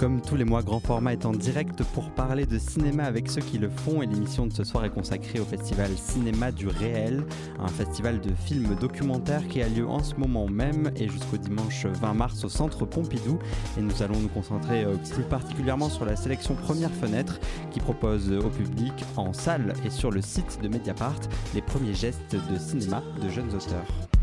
Comme tous les mois, Grand Format est en direct pour parler de cinéma avec ceux qui le font et l'émission de ce soir est consacrée au festival Cinéma du Réel, un festival de films documentaires qui a lieu en ce moment même et jusqu'au dimanche 20 mars au centre Pompidou. Et nous allons nous concentrer euh, plus particulièrement sur la sélection Première Fenêtre qui propose au public en salle et sur le site de Mediapart les premiers gestes de cinéma de jeunes auteurs.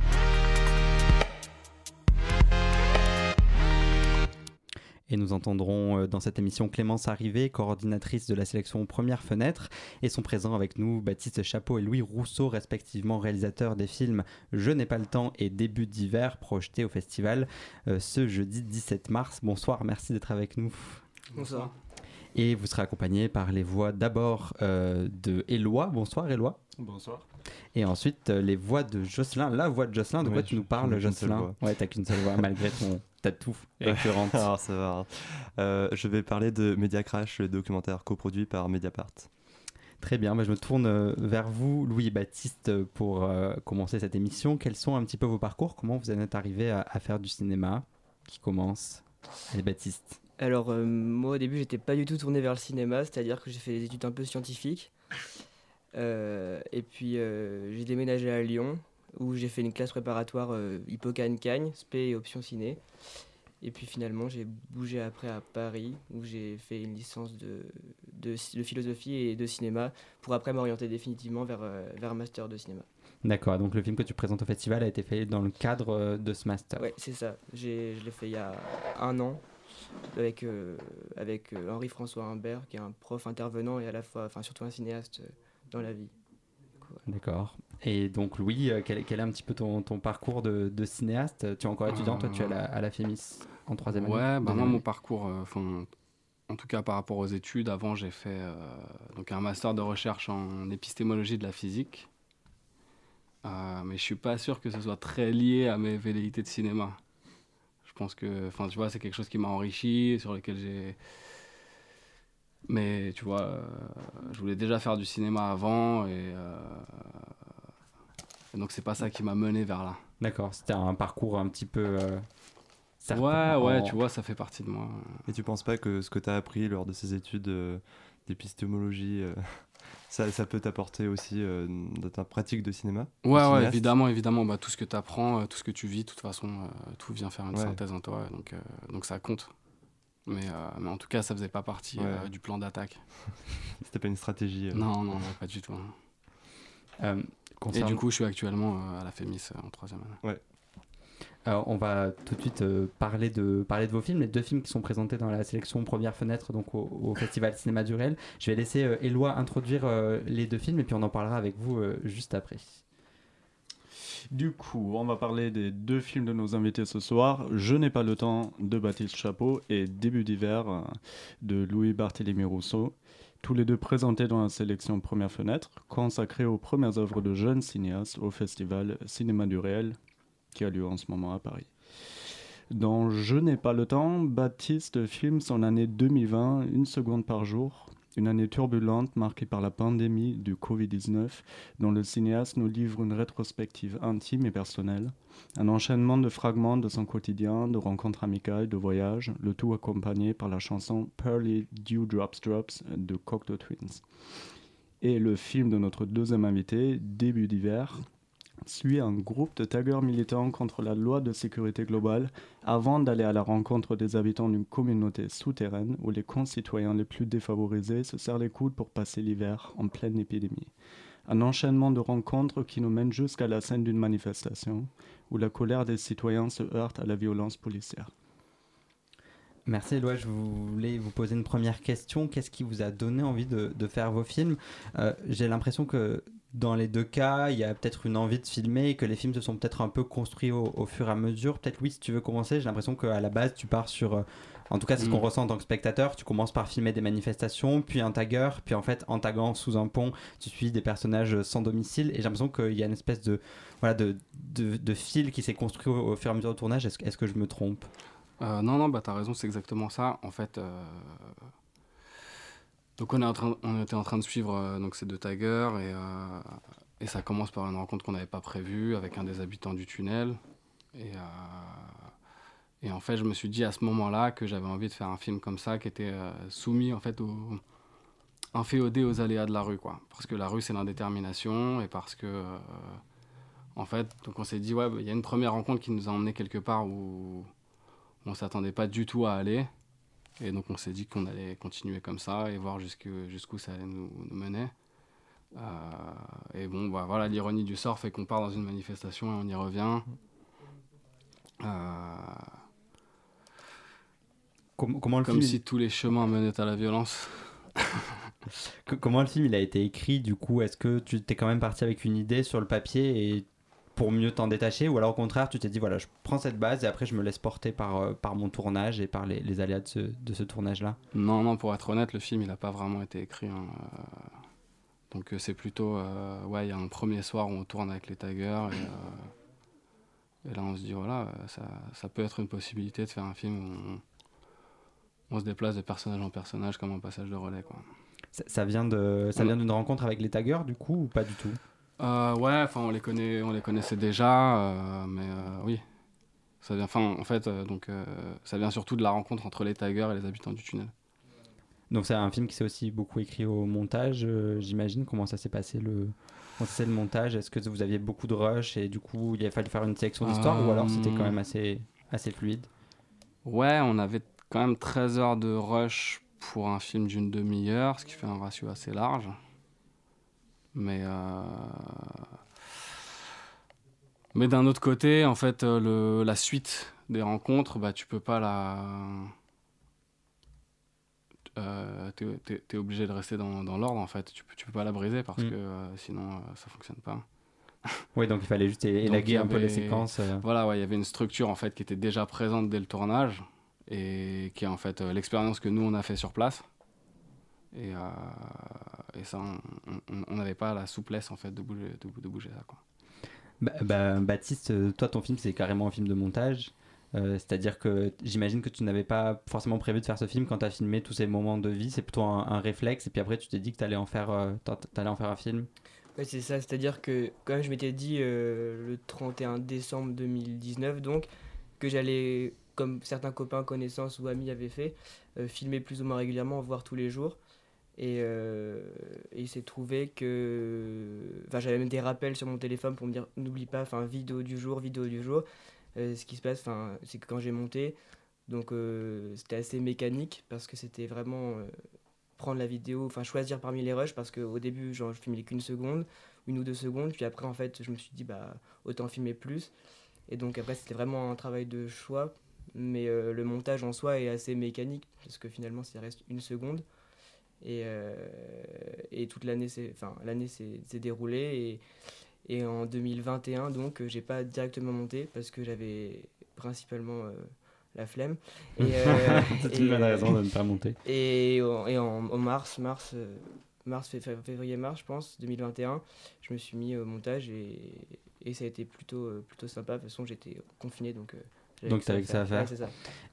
Et nous entendrons euh, dans cette émission Clémence Arrivé, coordinatrice de la sélection Première Fenêtre, et sont présents avec nous Baptiste Chapeau et Louis Rousseau, respectivement réalisateurs des films Je n'ai pas le temps et Début d'hiver, projetés au festival euh, ce jeudi 17 mars. Bonsoir, merci d'être avec nous. Bonsoir. Et vous serez accompagné par les voix d'abord euh, de Éloi. Bonsoir Éloi. Bonsoir. Et ensuite les voix de Jocelyn, la voix de Jocelyn. De quoi tu nous parles, Jocelyn Ouais, t'as qu'une seule voix malgré ton tout récurrente. Alors ça va. Euh, je vais parler de Media Crash, le documentaire coproduit par Mediapart. Très bien, bah, je me tourne euh, vers vous, Louis et Baptiste, pour euh, commencer cette émission. Quels sont un petit peu vos parcours? Comment vous en êtes arrivé à, faire du cinéma Qui commence? Allez, Baptiste. Alors, moi au début, j'étais pas du tout tourné vers le cinéma, c'est-à-dire que j'ai fait des études un peu scientifiques. et puis, j'ai déménagé à Lyon, où j'ai fait une classe préparatoire euh, Cagne, spé et option ciné. Et puis finalement, j'ai bougé après à Paris, où j'ai fait une licence de, de, philosophie et de cinéma, pour après m'orienter définitivement vers, euh, vers un master de cinéma. D'accord, donc le film que tu présentes au festival a été fait dans le cadre euh, de ce master. Oui, c'est ça. Je l'ai fait il y a un an avec, euh, avec Henri-François Humbert, qui est un prof intervenant et à la fois, enfin surtout un cinéaste dans la vie. D'accord. Et donc, Louis, euh, quel, est un petit peu ton, ton parcours de, de, cinéaste? Tu es encore étudiant, toi, tu es à la, à la FEMIS en troisième année Ouais, bah moi, mon parcours, euh, en tout cas par rapport aux études, avant, j'ai fait euh, donc un master de recherche en épistémologie de la physique. mais je suis pas sûr que ce soit très lié à mes velléités de cinéma. Je pense que, enfin, tu vois, c'est quelque chose qui m'a enrichi, sur lequel j'ai mais tu vois, je voulais déjà faire du cinéma avant et, donc c'est pas ça qui m'a mené vers là. D'accord, c'était un parcours un petit peu... Euh, ouais, ouais, tu vois, ça fait partie de moi. Et tu penses pas que ce que tu as appris lors de ces études euh, d'épistémologie, euh, ça, ça, peut t'apporter aussi dans ta pratique de cinéma Ouais, ouais, évidemment, évidemment. Bah, tout ce que tu apprends, tout ce que tu vis, de toute façon, tout vient faire une synthèse en toi. Donc, donc ça compte. Mais, mais, en tout cas, ça faisait pas partie du plan d'attaque. C'était pas une stratégie Non, non, non, pas du tout. Et du coup, je suis actuellement euh, à la FEMIS euh, en troisième année. Ouais. Alors, on va tout de suite euh, parler, de, parler de vos films, les deux films qui sont présentés dans la sélection Première Fenêtre, donc au, Festival Cinéma du Réel. Je vais laisser Éloi introduire les deux films et puis on en parlera avec vous juste après. Du coup, on va parler des deux films de nos invités ce soir. Je n'ai pas le temps de Baptiste Chapeau et Début d'hiver de Louis Barthélemy Rousseau tous les deux présentés dans la sélection Première Fenêtre, consacrée aux premières œuvres de jeunes cinéastes au festival Cinéma du Réel, qui a lieu en ce moment à Paris. Dans Je n'ai pas le temps, Baptiste filme son année 2020, une seconde par jour, une année turbulente marquée par la pandémie du Covid-19, dont le cinéaste nous livre une rétrospective intime et personnelle, un enchaînement de fragments de son quotidien, de rencontres amicales, de voyages, le tout accompagné par la chanson Pearly Dewdrops Drops de Cocteau Twins. Et le film de notre deuxième invité, Début d'hiver, suit un groupe de taggers militants contre la loi de sécurité globale avant d'aller à la rencontre des habitants d'une communauté souterraine où les concitoyens les plus défavorisés se serrent les coudes pour passer l'hiver en pleine épidémie. Un enchaînement de rencontres qui nous mène jusqu'à la scène d'une manifestation où la colère des citoyens se heurte à la violence policière. Merci Éloi, je voulais vous poser une première question. Qu'est-ce qui vous a donné envie de, faire vos films? Euh, J'ai l'impression que dans les deux cas, il y a peut-être une envie de filmer et que les films se sont peut-être un peu construits au, fur et à mesure. Peut-être, oui, si tu veux commencer, j'ai l'impression qu'à la base, tu pars sur. Euh, en tout cas, c'est ce qu'on mm. ressent en tant que spectateur. Tu commences par filmer des manifestations, puis un tagger, puis en fait, en taguant sous un pont, tu suis des personnages sans domicile. Et j'ai l'impression qu'il y a une espèce de, voilà, de, de, fil qui s'est construit au, fur et à mesure du tournage. Est-ce est que je me trompe? Euh, Non, non, bah, tu as raison, c'est exactement ça. En fait. Euh, donc on, était en train de suivre euh, ces deux taggers et, euh, et, ça commence par une rencontre qu'on n'avait pas prévue avec un des habitants du tunnel. Et, euh, Et en fait, je me suis dit à ce moment-là que j'avais envie de faire un film comme ça, qui était soumis en fait au, inféodé aux aléas de la rue, quoi. Parce que la rue, c'est l'indétermination et parce que, en fait, donc on s'est dit, ouais, bah, il y a une première rencontre qui nous a emmené quelque part où on s'attendait pas du tout à aller. Et donc on s'est dit qu'on allait continuer comme ça et voir jusqu'où ça allait nous, mener. Euh, et bon, bah, voilà, l'ironie du sort fait qu'on part dans une manifestation et on y revient. Euh, comment, le Comme si tous les chemins menaient à la violence. comment le film il a été écrit du coup Est-ce que tu t'es quand même parti avec une idée sur le papier et pour mieux t'en détacher ou alors au contraire tu t'es dit voilà je prends cette base et après je me laisse porter par, euh, par mon tournage et par les, les aléas de ce, de ce tournage là Non non pour être honnête le film il n'a pas vraiment été écrit hein, euh, donc euh, c'est plutôt ouais il y a un premier soir où on tourne avec les taggers et, et là on se dit voilà ça, ça, peut être une possibilité de faire un film où on, se déplace de personnage en personnage comme un passage de relais quoi. Ça, vient de ça vient d'une rencontre avec les taggers du coup ou pas du tout? Euh, ouais, enfin on les connaît, on les connaissait déjà, euh, mais euh, oui, ça vient. Enfin, en fait, donc ça vient surtout de la rencontre entre les taggers et les habitants du tunnel. Donc c'est un film qui s'est aussi beaucoup écrit au montage, j'imagine. Comment ça s'est passé le, c'est le montage? Est-ce que vous aviez beaucoup de rush et du coup il a fallu faire une sélection d'histoire ou alors c'était quand même assez, assez fluide? Ouais, on avait quand même 13 heures de rush pour un film d'une demi-heure, ce qui fait un ratio assez large. Mais, euh, mais d'un autre côté, en fait, euh, le, la suite des rencontres, bah, tu peux pas la. Euh, tu es, obligé de rester dans, dans l'ordre, en fait. Tu peux, tu peux pas la briser parce mm. que sinon, ça fonctionne pas. Oui, donc il fallait juste élaguer un peu les séquences. Voilà, ouais, il y avait une structure en fait qui était déjà présente dès le tournage et qui est en fait l'expérience que nous on a fait sur place. Et, euh, et ça, on n'avait pas la souplesse en fait de bouger, de, bouger ça. Quoi. Bah, bah, Baptiste, toi, ton film, c'est carrément un film de montage. Euh, c'est-à-dire que j'imagine que tu n'avais pas forcément prévu de faire ce film quand tu as filmé tous ces moments de vie. C'est plutôt un, réflexe. Et puis après, tu t'es dit que tu allais, en faire, euh, allais en faire un film. Ouais, c'est ça. C'est-à-dire que quand je m'étais dit le 31 décembre 2019, donc, que j'allais, comme certains copains, connaissances ou amis avaient fait, filmer plus ou moins régulièrement, voir tous les jours. Et, euh, il s'est trouvé que. Enfin, j'avais même des rappels sur mon téléphone pour me dire n'oublie pas, enfin, vidéo du jour, vidéo du jour. Euh, ce qui se passe, c'est que quand j'ai monté, donc euh, c'était assez mécanique parce que c'était vraiment prendre la vidéo, enfin, choisir parmi les rushs parce qu'au début, genre, je filmais qu'une seconde, une ou deux secondes, puis après, en fait, je me suis dit, bah, autant filmer plus. Et donc, après, c'était vraiment un travail de choix, mais le montage en soi est assez mécanique parce que finalement, ça reste une seconde. Et, euh, et toute l'année s'est enfin, déroulée. Et, et en 2021, donc, j'ai pas directement monté parce que j'avais principalement euh, la flemme. Et, euh, une bonne raison de ne pas monter. Et, et en, mars, mars, mars, février, mars, je pense, 2021, je me suis mis au montage et, et ça a été plutôt, plutôt sympa. De toute façon, j'étais confiné, donc donc tu avais que ça à faire.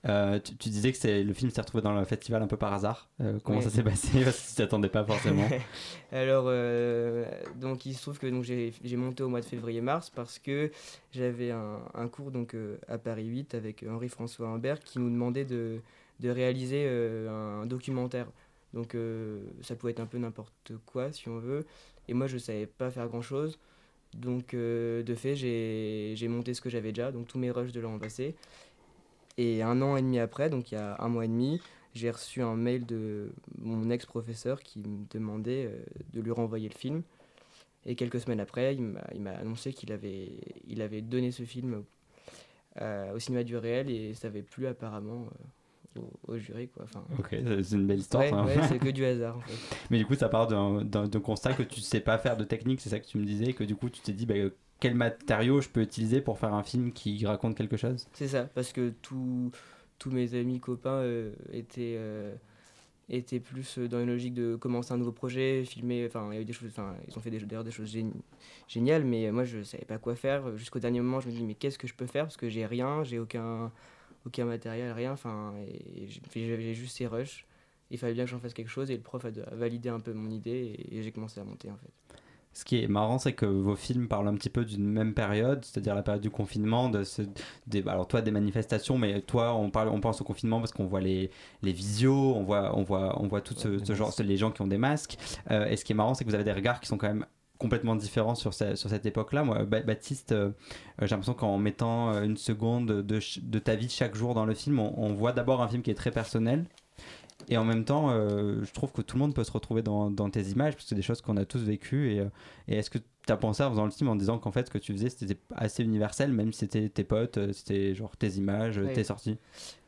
Euh, tu, disais que le film s'est retrouvé dans le festival un peu par hasard. Euh, comment ça s'est passé? Parce que tu t'attendais pas forcément. Alors, euh, donc il se trouve que j'ai monté au mois de février-mars parce que j'avais un, un, cours donc, à Paris 8 avec Henri-François Humbert qui nous demandait de, de réaliser un documentaire. Donc ça pouvait être un peu n'importe quoi si on veut. Et moi je savais pas faire grand-chose. Donc, euh, de fait, j'ai monté ce que j'avais déjà, donc tous mes rushs de l'an passé. Et un an et demi après, donc il y a un mois et demi, j'ai reçu un mail de mon ex-professeur qui me demandait euh, de lui renvoyer le film. Et quelques semaines après, il m'a annoncé qu'il avait, donné ce film euh, au cinéma du réel et ça avait plu apparemment au, jury. Quoi. Enfin, ok, c'est une belle histoire. Ouais, c'est que du hasard. Mais du coup, ça part d'un constat que tu sais pas faire de technique, c'est ça que tu me disais, que du coup, tu t'es dit, bah, quel matériau je peux utiliser pour faire un film qui raconte quelque chose? C'est ça, parce que tous mes amis, copains euh, étaient. Euh, étaient plus dans une logique de commencer un nouveau projet, filmer, enfin il y a eu des choses, enfin ils ont fait d'ailleurs des, choses géniales, mais moi je savais pas quoi faire. Jusqu'au dernier moment, je me dis mais qu'est-ce que je peux faire? Parce que j'ai rien, j'ai aucun, aucun matériel, rien. Enfin, j'avais juste ces rushs. Il fallait bien que j'en fasse quelque chose et le prof a validé un peu mon idée et, j'ai commencé à monter en fait. Ce qui est marrant, c'est que vos films parlent un petit peu d'une même période, c'est-à-dire la période du confinement, de ce, des, alors toi des manifestations, mais toi on, parle, on pense au confinement parce qu'on voit les, les visios, on voit, on voit, on voit tout ce, ce genre, les gens qui ont des masques. Euh, et ce qui est marrant, c'est que vous avez des regards qui sont quand même complètement différents sur, ce- sur cette époque-là. Moi, Ba- Baptiste, euh, j'ai l'impression qu'en mettant euh, une seconde de, ta vie chaque jour dans le film, on, on voit d'abord un film qui est très personnel. Et en même temps, euh, je trouve que tout le monde peut se retrouver dans, dans tes images, parce que c'est des choses qu'on a tous vécues. Et, euh, et est-ce que tu as pensé en faisant le film en disant qu'en fait, ce que tu faisais, c'était assez universel, même si c'était tes potes, euh, c'était genre tes images, euh, Ouais. tes sorties?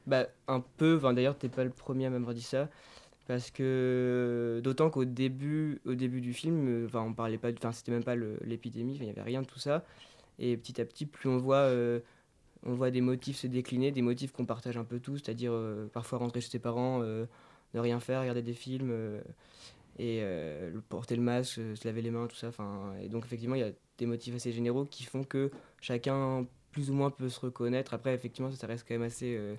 Bah, un peu. Enfin, D'ailleurs, t'es pas le premier à m'avoir dit ça. Parce que. D'autant qu'au début, au début du film, euh, enfin, on parlait pas. Enfin, c'était même pas l'épidémie, il y avait rien de tout ça. Et petit à petit, plus on voit. euh, on voit des motifs se décliner, des motifs qu'on partage un peu tous, c'est-à-dire euh, parfois rentrer chez ses parents, euh, ne rien faire, regarder des films, euh, et euh, porter le masque, euh, se laver les mains, tout ça. Enfin, et donc effectivement, il y a des motifs assez généraux qui font que chacun plus ou moins peut se reconnaître. Après, effectivement, ça, reste quand même assez, euh,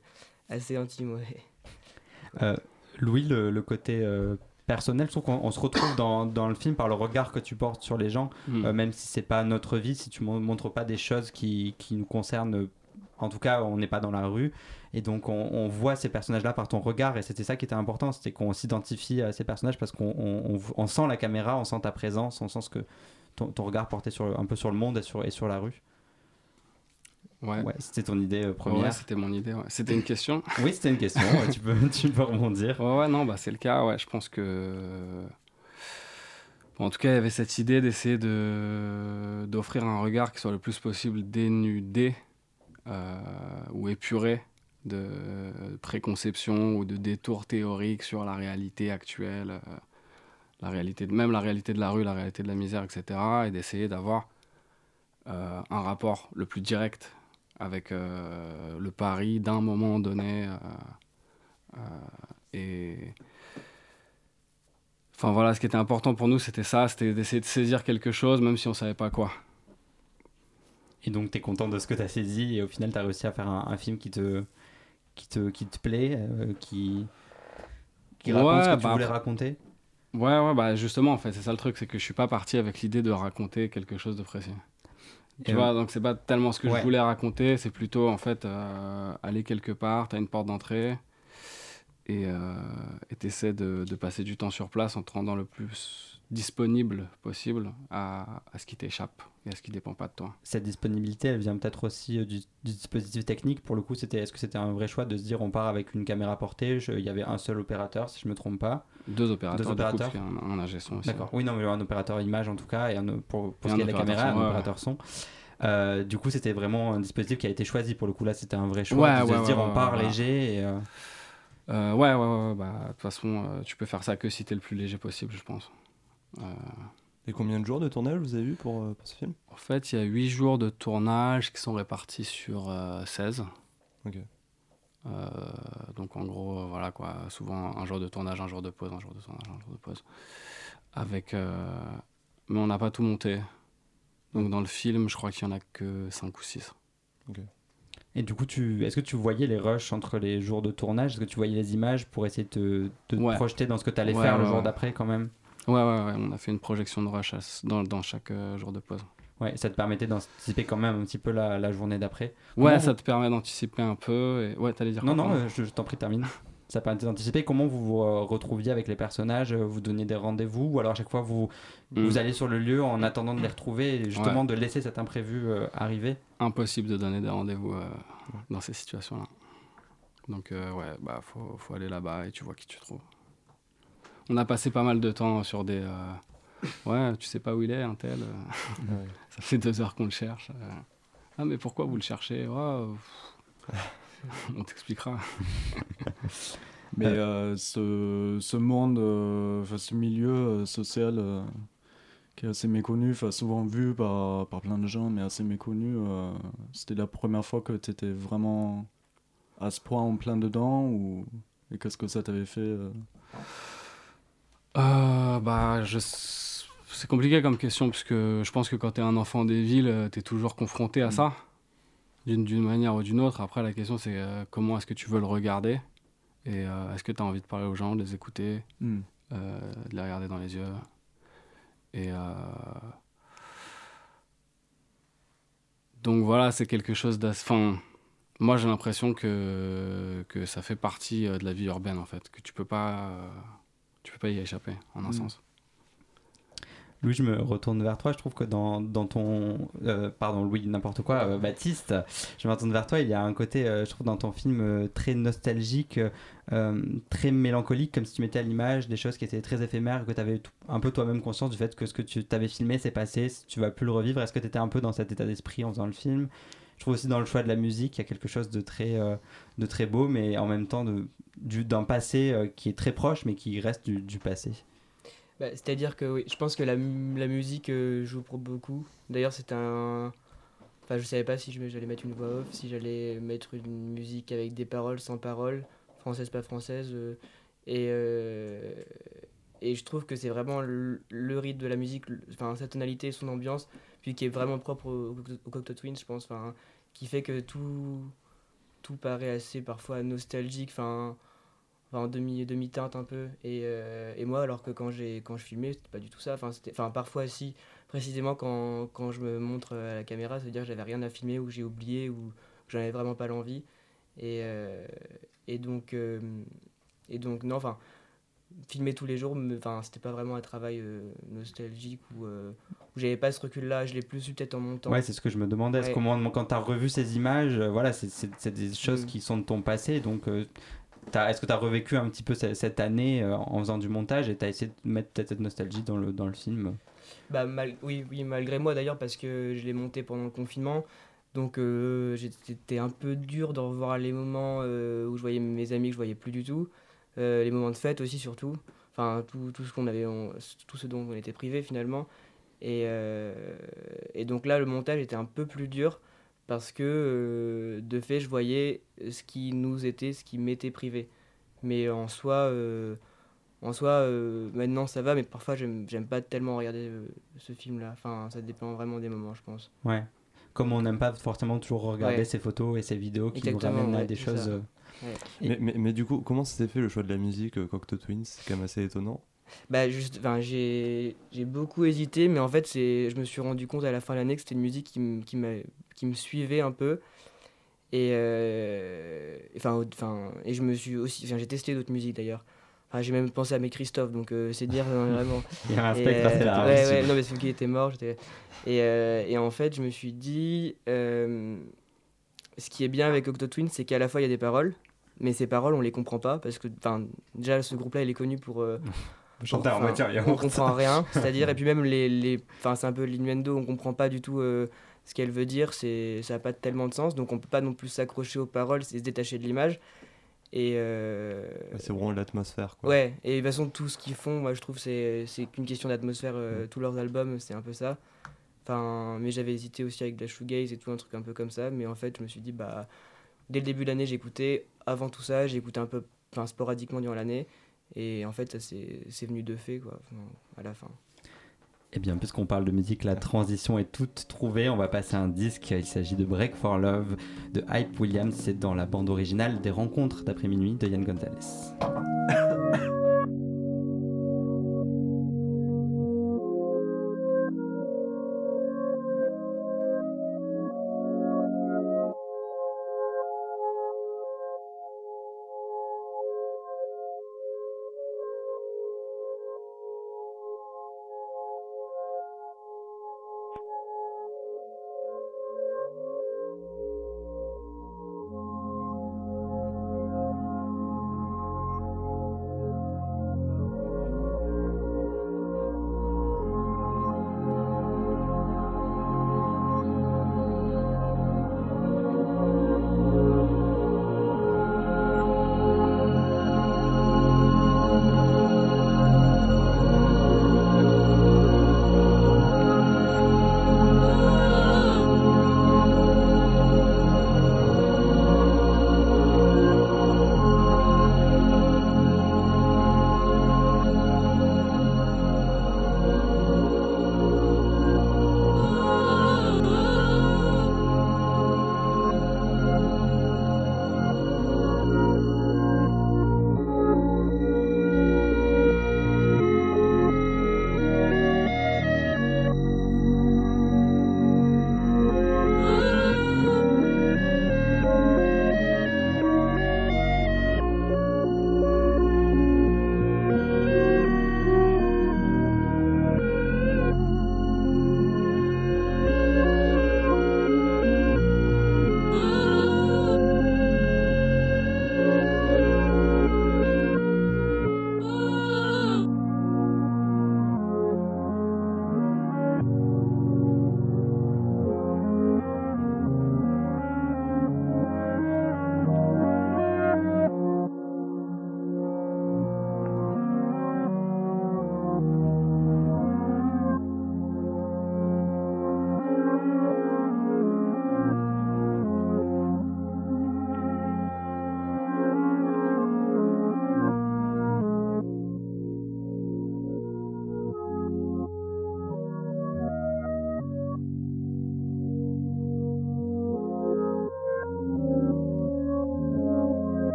assez intime. Ouais. Louis, le, le côté euh, personnel, je trouve qu'on on se retrouve dans, dans le film par le regard que tu portes sur les gens, Hmm. euh, même si c'est pas notre vie, si tu mon- montres pas des choses qui, qui nous concernent. En tout cas, on n'est pas dans la rue. Et donc, on, on voit ces personnages-là par ton regard. Et c'était ça qui était important. C'était qu'on s'identifie à ces personnages parce qu'on on, sent la caméra, on sent ta présence, on sent ce que ton, ton regard portait sur, un peu sur le monde et sur, et sur la rue. Ouais. Ouais, c'était ton idée euh, Ouais, première. c'était mon idée. ouais. C'était une question. oui, c'était une question. tu, peux, tu peux rebondir. Ouais, ouais, non, bah, c'est le cas. Ouais, je pense que. Bon, en tout cas, il y avait cette idée d'essayer de d'offrir un regard qui soit le plus possible dénudé euh, ou épuré de préconception ou de détours théoriques sur la réalité actuelle, euh, la réalité, de- même la réalité de la rue, la réalité de la misère, etc. Et d'essayer d'avoir euh, un rapport le plus direct avec euh, le Paris d'un moment donné. euh, euh, et. Enfin voilà, ce qui était important pour nous, c'était ça, c'était d'essayer de saisir quelque chose, même si on savait pas quoi. Et donc, tu es content de ce que tu as saisi et au final, tu as réussi à faire un, un film qui te, qui te, qui te plaît, euh, qui, qui Ouais, raconte ce que tu bah voulais raconter? Ouais, ouais, bah justement, en fait, c'est ça le truc, c'est que je suis pas parti avec l'idée de raconter quelque chose de précis. Tu vois, donc c'est pas tellement ce que Ouais. je voulais raconter, c'est plutôt en fait euh, aller quelque part, t'as une porte d'entrée et euh, t'essaies de, de passer du temps sur place en te rendant le plus disponible possible à, à ce qui t'échappe et à ce qui dépend pas de toi. Cette disponibilité, elle vient peut-être aussi euh, du, du dispositif technique. Pour le coup, c'était, est-ce que c'était un vrai choix de se dire on part avec une caméra portée Il y avait un seul opérateur, si je me trompe pas. Deux opérateurs, Deux coup, opérateurs. un, un ingé son aussi. D'accord. Oui, non, mais un opérateur image en tout cas, et un, pour, pour Et ce qui est de la caméra, son, un ouais, opérateur son. Euh, du coup, c'était vraiment un dispositif qui a été choisi. Pour le coup, là, c'était un vrai choix Ouais, de se ouais, dire ouais, on part léger. Et, euh, Euh, ouais, ouais, ouais, bah de toute façon, tu peux faire ça que si t'es le plus léger possible, je pense. Euh, Et combien de jours de tournage vous avez eu pour, euh, pour ce film? En fait, il y a 8 jours de tournage qui sont répartis sur euh, 16. Ok. Euh, donc en gros, euh, voilà quoi, souvent un jour de tournage, un jour de pause, un jour de tournage, un jour de pause. Avec, euh, mais on n'a pas tout monté. Donc dans le film, je crois qu'il y en a que 5 ou 6. Et du coup, tu, est-ce que tu voyais les rushs entre les jours de tournage? Est-ce que tu voyais les images pour essayer de te, de te Ouais. projeter dans ce que tu allais Ouais, faire le jour ouais. d'après quand même? Ouais, ouais, ouais, on a fait une projection de s- dans, dans chaque euh, jour de pause. Ouais, ça te permettait d'anticiper quand même un petit peu la, la journée d'après. Ouais, ça te permet d'anticiper un peu. Et... Ouais, t'allais dire Non, quoi, non, euh, je, je t'en prie, termine. Ça permettait d'anticiper comment vous vous euh, retrouviez avec les personnages, euh, vous donniez des rendez-vous, ou alors à chaque fois vous, Mm. vous allez sur le lieu en attendant de les retrouver et justement de laisser cet imprévu arriver? impossible de donner des rendez-vous dans ces situations-là. Donc ouais, bah faut, faut aller là-bas et tu vois qui tu trouves. On a passé pas mal de temps sur des euh, ouais, tu sais pas où il est un tel. euh, ça fait deux heures qu'on le cherche. euh. Ah mais pourquoi vous le cherchez? Pff, On t'expliquera. Mais euh, ce, ce monde, euh, enfin, ce milieu euh, social euh, qui est assez méconnu, enfin, souvent vu par, par plein de gens, mais assez méconnu, euh, c'était la première fois que tu étais vraiment à ce point en plein dedans ou... Et qu'est-ce que ça t'avait fait euh Euh, bah je c'est compliqué comme question parce que je pense que quand tu es un enfant des villes, tu es toujours confronté à Mm. ça d'une manière ou d'une autre. Après la question c'est euh, comment est-ce que tu veux le regarder? Et euh, est-ce que tu as envie de parler aux gens, de les écouter, euh, de les regarder dans les yeux? Et euh, donc voilà, c'est quelque chose d'assez. Enfin, moi j'ai l'impression que, que ça fait partie euh, de la vie urbaine en fait, que tu peux pas, euh, tu peux pas y échapper en un Mm. sens. Louis, je me retourne vers toi. Je trouve que dans, dans ton. euh, pardon, Louis, n'importe quoi, euh, Baptiste, je me retourne vers toi. Il y a un côté, euh, je trouve, dans ton film euh, très nostalgique, euh, très mélancolique, comme si tu mettais à l'image des choses qui étaient très éphémères, que tu avais un peu toi-même conscience du fait que ce que tu t'avais filmé, c'est passé, tu vas plus le revivre. Est-ce que tu étais un peu dans cet état d'esprit en faisant le film? Je trouve aussi dans le choix de la musique, il y a quelque chose de très, euh, de très beau, mais en même temps d'un passé euh, qui est très proche, mais qui reste du, passé. Bah, C'est-à-dire que oui, je pense que la, mu- la musique euh, joue pour beaucoup. D'ailleurs, c'est un. Enfin, je savais pas si j'allais mettre une voix off, si j'allais mettre une musique avec des paroles, sans paroles, française, pas française. et, et je trouve que c'est vraiment le, le rythme de la musique, enfin, sa tonalité, son ambiance, qui est vraiment propre au, au Cocteau Twins, je pense, enfin, qui fait que tout, tout paraît assez parfois nostalgique, enfin en demi demi teinte un peu. Et, euh, et moi alors que quand j'ai quand je filmais c'était pas du tout ça. Enfin c'était enfin parfois si précisément quand, quand je me montre à la caméra ça veut dire que j'avais rien à filmer ou que j'ai oublié ou que j'en avais vraiment pas l'envie. Et euh, et donc euh, et donc non enfin filmer tous les jours enfin c'était pas vraiment un travail nostalgique ou où j'avais pas ce recul là je l'ai plus eu peut-être en montant Ouais, c'est ce que je me demandais. Est-ce Ouais. qu'au moment, quand tu as revu ces images, euh, voilà, c'est- des choses Mm. qui sont de ton passé. Donc, euh, est-ce que tu as revécu un petit peu ce- cette année euh, en faisant du montage et tu as essayé de mettre peut-être cette nostalgie dans le, dans le film? Bah, mal- oui, oui, malgré moi d'ailleurs, parce que je l'ai monté pendant le confinement. Donc c'était un peu dur de revoir les moments où je voyais mes amis que je voyais plus du tout. Les moments de fête aussi, surtout. Enfin, tout, tout ce qu'on avait, on- tout ce dont on était privé finalement. Et, euh, et donc là, le montage était un peu plus dur parce que euh, de fait, je voyais ce qui nous était, ce qui m'était privé. Mais en soi, euh, en soi euh, maintenant ça va, mais parfois j'aime pas tellement regarder euh, ce film-là. Enfin, ça dépend vraiment des moments, je pense. Ouais. Comme on n'aime pas forcément toujours regarder Ouais. ces photos et ces vidéos qui Exactement, nous ramènent à des choses. ça. euh, Mais, mais, mais du coup, comment s'est fait le choix de la musique Cocteau Twins? C'est quand même assez étonnant. Bah juste, j'ai j'ai beaucoup hésité, mais en fait c'est, je me suis rendu compte à la fin de l'année que c'était une musique qui me qui qui me suivait un peu. Et euh, enfin au- enfin et je me suis aussi, enfin j'ai testé d'autres musiques d'ailleurs. Enfin, j'ai même pensé à mes Christophe, donc euh, c'est dire euh, vraiment. Il y a un Et, spectre euh, ouais, ouais, non, mais celui qui était mort, j'étais. Et, euh, et en fait, je me suis dit. euh, ce qui est bien avec Octo Twin, c'est qu'à la fois il y a des paroles, mais ces paroles, on les comprend pas parce que, enfin, déjà, ce groupe-là, il est connu pour. Chanter en enfin, voiture, On comprend rien, c'est-à-dire, et puis même les. les enfin, c'est un peu l'innuendo, on comprend pas du tout euh, ce qu'elle veut dire, c'est, ça n'a pas tellement de sens, donc on peut pas non plus s'accrocher aux paroles, c'est se détacher de l'image. Et. euh, C'est vraiment l'atmosphère. quoi. Ouais, et de toute façon, tout ce qu'ils font, moi je trouve c'est c'est qu'une question d'atmosphère. euh, Tous leurs albums, c'est un peu ça. Enfin, mais j'avais hésité aussi avec de la shoegaze et tout, un truc un peu comme ça. Mais en fait, je me suis dit, bah, dès le début de l'année, j'écoutais. Avant tout ça, j'écoutais un peu, enfin, sporadiquement durant l'année. Et en fait, ça c'est venu de fait, quoi, à la fin. Eh bien, puisqu'on parle de musique, la transition est toute trouvée. On va passer à un disque. Il s'agit de Break for Love de Hype Williams. C'est dans la bande originale des Rencontres d'après minuit de Yann Gonzalez.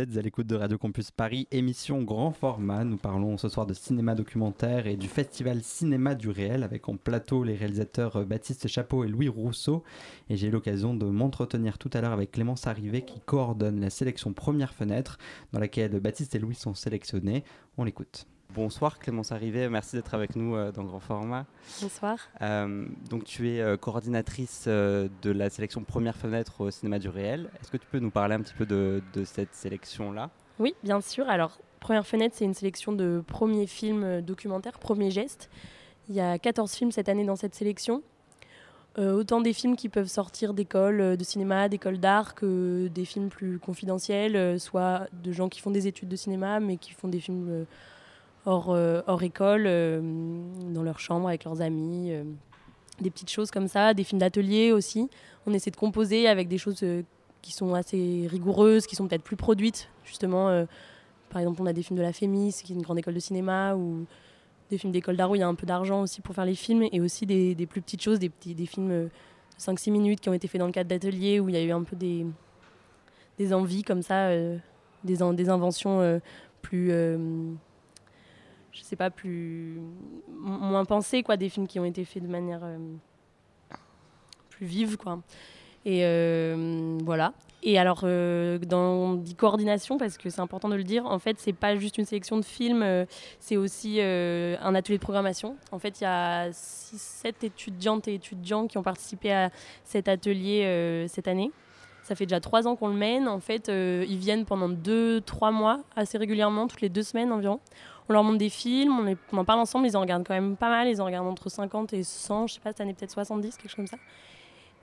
Êtes à l'écoute de Radio Campus Paris, émission grand format. Nous parlons ce soir de cinéma documentaire et du festival Cinéma du Réel avec en plateau les réalisateurs Baptiste Chapeau et Louis Rousseau. Et j'ai eu l'occasion de m'entretenir tout à l'heure avec Clémence Arrivé qui coordonne la sélection Première Fenêtre dans laquelle Baptiste et Louis sont sélectionnés. On l'écoute. Bonsoir Clémence Arrivé, merci d'être avec nous euh, dans Grand Format. Bonsoir. Euh, donc tu es euh, coordinatrice de la sélection Première Fenêtre au Cinéma du Réel. Est-ce que tu peux nous parler un petit peu de, cette sélection-là? Oui, bien sûr. Alors Première Fenêtre, c'est une sélection de premiers films documentaires, premiers gestes. Il y a 14 films cette année dans cette sélection. autant des films qui peuvent sortir d'écoles de cinéma, d'écoles d'art, que des films plus confidentiels, soit de gens qui font des études de cinéma, mais qui font des films hors, euh, hors école, euh, dans leur chambre avec leurs amis. Euh, des petites choses comme ça, des films d'atelier aussi. On essaie de composer avec des choses qui sont assez rigoureuses, qui sont peut-être plus produites, justement. par exemple, on a des films de la FEMIS, qui est une grande école de cinéma, ou des films d'école d'art où il y a un peu d'argent aussi pour faire les films, et aussi des, des plus petites choses, des, petits, des films de 5-6 minutes qui ont été faits dans le cadre d'ateliers, où il y a eu un peu des, des envies comme ça, des, des inventions plus je sais pas, plus moins pensés, quoi, des films qui ont été faits de manière euh, plus vive, quoi. Et euh, voilà. Et alors, euh, dans dit coordination, parce que c'est important de le dire, en fait, c'est pas juste une sélection de films, c'est aussi un atelier de programmation. En fait, il y a 7 étudiantes et étudiants qui ont participé à cet atelier cette année. Ça fait déjà trois ans qu'on le mène. En fait, ils viennent pendant 2-3 mois, assez régulièrement, toutes les deux semaines environ on leur montre des films, on, en parle ensemble, ils en regardent quand même pas mal, ils en regardent entre 50 et 100, je sais pas, cette année peut-être 70, quelque chose comme ça.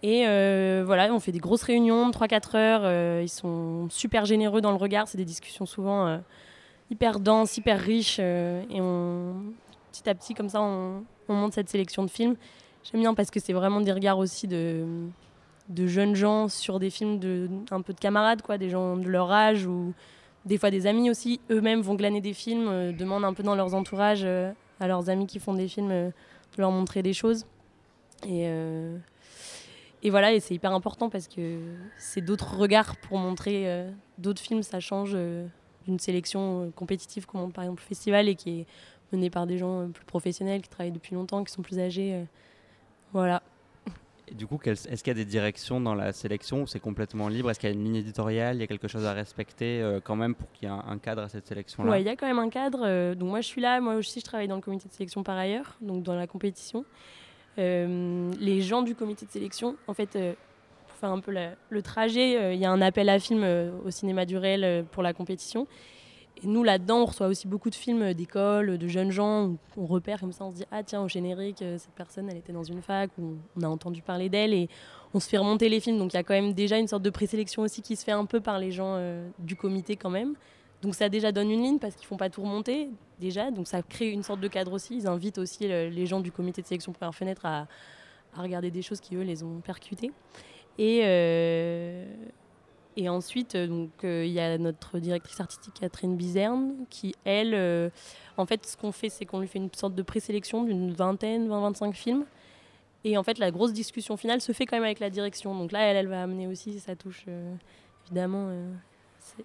Et euh, voilà, on fait des grosses réunions, 3-4 heures, euh, ils sont super généreux dans le regard, c'est des discussions souvent euh, hyper denses, hyper riches, et on, petit à petit comme ça, on, monte cette sélection de films. J'aime bien parce que c'est vraiment des regards aussi de, de jeunes gens sur des films de un peu de camarades, quoi, des gens de leur âge ou des fois des amis aussi, eux-mêmes vont glaner des films, euh, demandent un peu dans leurs entourages euh, à leurs amis qui font des films euh, de leur montrer des choses. Et, voilà, et c'est hyper important parce que c'est d'autres regards pour montrer d'autres films, ça change d'une sélection compétitive comme par exemple le festival et qui est menée par des gens plus professionnels, qui travaillent depuis longtemps, qui sont plus âgés. voilà du coup, est-ce qu'il y a des directions dans la sélection ou c'est complètement libre? Est-ce qu'il y a une ligne éditoriale? Il y a quelque chose à respecter euh, quand même pour qu'il y ait un, cadre à cette sélection-là? Oui, il y a quand même un cadre. Euh, donc moi, je suis là. Moi aussi, je travaille dans le comité de sélection par ailleurs, donc dans la compétition. Euh, les gens du comité de sélection, en fait, pour faire un peu le trajet, il y a un appel à film au cinéma du réel pour la compétition. Et nous, là-dedans, on reçoit aussi beaucoup de films d'école, de jeunes gens. On repère comme ça, on se dit Ah, tiens, au générique, euh, cette personne, elle était dans une fac, ou on a entendu parler d'elle, et on se fait remonter les films. Donc il y a quand même déjà une sorte de présélection aussi qui se fait un peu par les gens euh, du comité, quand même. Donc ça déjà donne une ligne parce qu'ils font pas tout remonter, déjà. Donc ça crée une sorte de cadre aussi. Ils invitent aussi euh, les gens du comité de sélection première fenêtre à, à regarder des choses qui, eux, les ont percutées. Et. Et ensuite, euh, euh, il y a notre directrice artistique Catherine Bizerne qui, elle, euh, en fait, ce qu'on fait, c'est qu'on lui fait une sorte de présélection d'une vingtaine, 20-25 films. Et en fait, la grosse discussion finale se fait quand même avec la direction. Donc là, elle, elle va amener aussi sa touche, évidemment,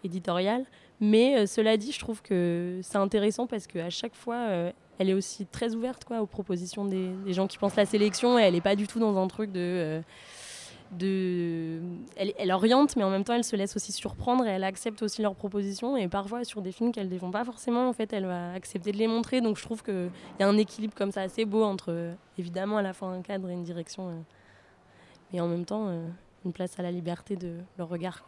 éditoriale. Mais cela dit, je trouve que c'est intéressant parce qu'à chaque fois, elle est aussi très ouverte quoi, aux propositions des, gens qui pensent la sélection. Elle n'est pas du tout dans un truc de Elle, oriente, mais en même temps, elle se laisse aussi surprendre et elle accepte aussi leurs propositions. Et parfois, sur des films qu'elle ne défend pas forcément, en fait, elle va accepter de les montrer. Donc, je trouve qu'il y a un équilibre comme ça assez beau entre, évidemment, à la fois un cadre et une direction, euh, mais en même temps, euh, une place à la liberté de leur regard.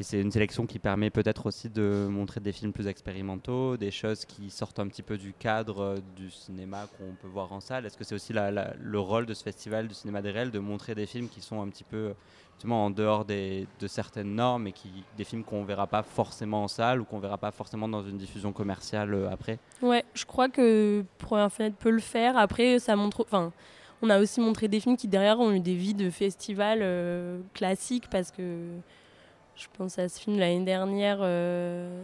Et c'est une sélection qui permet peut-être aussi de montrer des films plus expérimentaux, des choses qui sortent un petit peu du cadre euh, du cinéma qu'on peut voir en salle. Est-ce que c'est aussi le rôle de ce festival du cinéma des réels de montrer des films qui sont un petit peu justement en dehors de certaines normes et qui, des films qu'on verra pas forcément en salle ou qu'on verra pas forcément dans une diffusion commerciale euh, après? Ouais, je crois que Première Fenêtre peut le faire. Après, ça montre. Enfin, on a aussi montré des films qui derrière ont eu des vies de festival euh, classiques parce que je pense à ce film l'année dernière euh,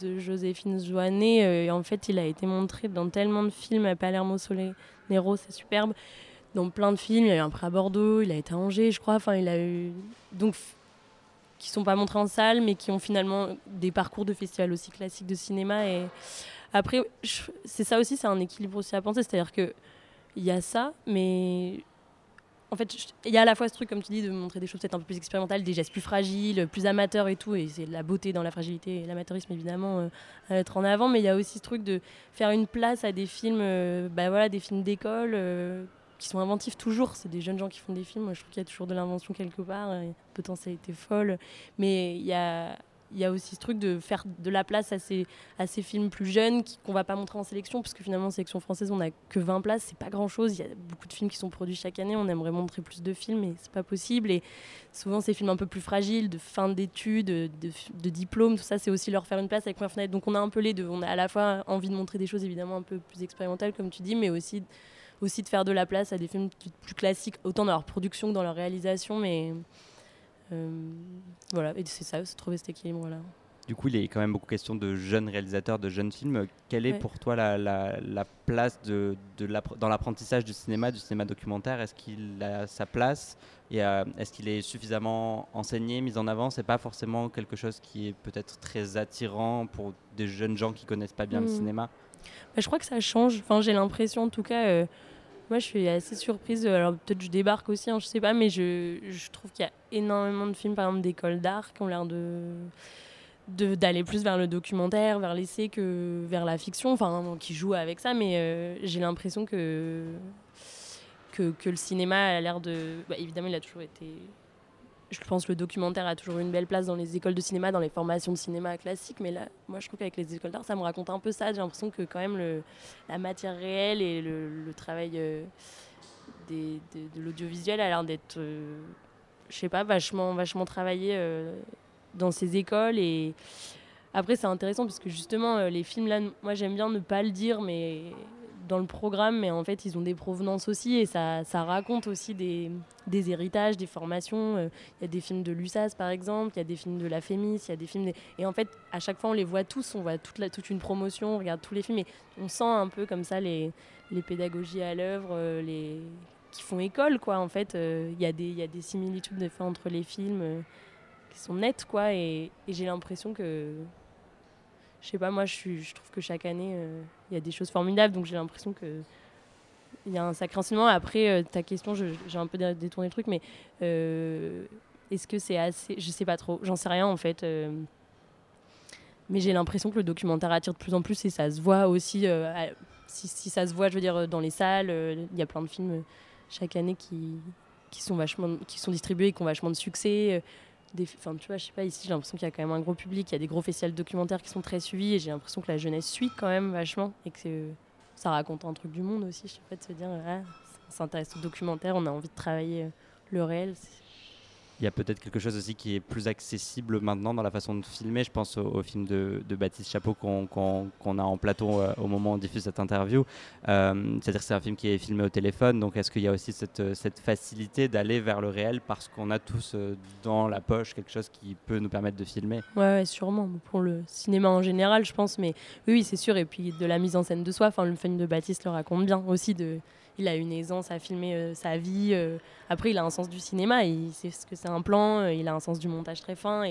de Joséphine Joannet. Euh, en fait, il a été montré dans tellement de films à Palermo Nero, c'est superbe. Dans plein de films, il a eu un prêt à Bordeaux, il a été à Angers, je crois. Enfin, il a eu donc qui sont pas montrés en salle, mais qui ont finalement des parcours de festival aussi classiques de cinéma. Et après, c'est ça aussi, c'est un équilibre aussi à penser. C'est-à-dire que il y a ça, mais en fait, il y a à la fois ce truc, comme tu dis, de montrer des choses peut-être un peu plus expérimentales, des gestes plus fragiles, plus amateurs et tout, et c'est la beauté dans la fragilité et l'amateurisme évidemment euh, à être en avant, mais il y a aussi ce truc de faire une place à des films, euh, bah voilà, des films d'école euh, qui sont inventifs toujours. C'est des jeunes gens qui font des films. Je trouve qu'il y a toujours de l'invention quelque part, potentialité folle, mais il y a il y a aussi ce truc de faire de la place à ces, à ces films plus jeunes qu'on va pas montrer en sélection, parce que finalement, en sélection française, on n'a que 20 places, c'est pas grand chose. Il y a beaucoup de films qui sont produits chaque année, on aimerait montrer plus de films, mais c'est pas possible. Et souvent, ces films un peu plus fragiles, de fin d'études, de, de, diplôme, tout ça, c'est aussi leur faire une place avec Première Fenêtre. Donc on a un peu les deux. On a à la fois envie de montrer des choses évidemment un peu plus expérimentales, comme tu dis, mais aussi aussi de faire de la place à des films plus classiques, autant dans leur production que dans leur réalisation, mais voilà, et c'est ça, c'est trouver cet équilibre. Voilà. Du coup, il est quand même beaucoup question de jeunes réalisateurs, de jeunes films. Quelle est pour toi la, la, place de, de dans l'apprentissage du cinéma, du cinéma documentaire? Est-ce qu'il a sa place? Et euh, est-ce qu'il est suffisamment enseigné, mis en avant? C'est pas forcément quelque chose qui est peut-être très attirant pour des jeunes gens qui connaissent pas bien le hmm. cinéma? Bah, je crois que ça change. Enfin, j'ai l'impression, en tout cas. Euh, moi, je suis assez surprise. Alors, peut-être je débarque aussi, hein, je sais pas, mais je, je trouve qu'il y a énormément de films, par exemple, d'écoles d'art qui ont l'air de d'aller plus vers le documentaire, vers l'essai que vers la fiction, enfin, qui jouent avec ça, mais euh, j'ai l'impression que, que, que, le cinéma a l'air de... Bah, évidemment, il a toujours été je pense que le documentaire a toujours une belle place dans les écoles de cinéma, dans les formations de cinéma classiques, mais là, moi, je trouve qu'avec les écoles d'art, ça me raconte un peu ça. J'ai l'impression que quand même la matière réelle et le, travail euh, de, l'audiovisuel a l'air d'être, euh, je sais pas, vachement, vachement travaillé euh, dans ces écoles. Et après, c'est intéressant parce que justement, les films là, moi, j'aime bien ne pas le dire, mais dans le programme, mais en fait, ils ont des provenances aussi et ça, ça raconte aussi des, des, héritages, des formations. Euh, il y a des films de l'USAS, par exemple, il y a des films de la FEMIS, il y a des films. Et en fait, à chaque fois, on les voit tous, on voit toute, toute une promotion, on regarde tous les films et on sent un peu comme ça les, les pédagogies à l'œuvre, euh, les qui font école, quoi. En fait, euh, il y, a des, y a des similitudes des fois entre les films qui sont nettes, quoi. et j'ai l'impression que je sais pas, moi, je, trouve que chaque année, euh, il y a des choses formidables, donc j'ai l'impression que il y a un sacré enseignement. Après, euh, ta question, j'ai un peu détourné le truc, mais euh, est-ce que c'est assez Je sais pas trop, j'en sais rien en fait. mais j'ai l'impression que le documentaire attire de plus en plus et ça se voit aussi. Si, si, ça se voit, je veux dire, dans les salles, il y a plein de films chaque année qui, qui, sont vachement, qui sont distribués et qui ont vachement de succès enfin tu vois je sais pas ici j'ai l'impression qu'il y a quand même un gros public il y a des gros festivals documentaires qui sont très suivis et j'ai l'impression que la jeunesse suit quand même vachement et que ça raconte un truc du monde aussi je sais pas de se dire ah, on s'intéresse au documentaire on a envie de travailler euh, le réel il y a peut-être quelque chose aussi qui est plus accessible maintenant dans la façon de filmer. Je pense au, film de, Baptiste Chapeau qu'on a en plateau euh, au moment où on diffuse cette interview. Euh, c'est-à-dire que c'est un film qui est filmé au téléphone, donc est-ce qu'il y a aussi cette, euh, facilité d'aller vers le réel parce qu'on a tous dans la poche quelque chose qui peut nous permettre de filmer? Ouais, sûrement. Pour le cinéma en général, je pense, mais oui, c'est sûr. Et puis de la mise en scène de soi, le film de Baptiste le raconte bien aussi de il a une aisance à filmer euh, sa vie. Euh. Après, il a un sens du cinéma, il sait ce que c'est un plan, euh, il a un sens du montage très fin.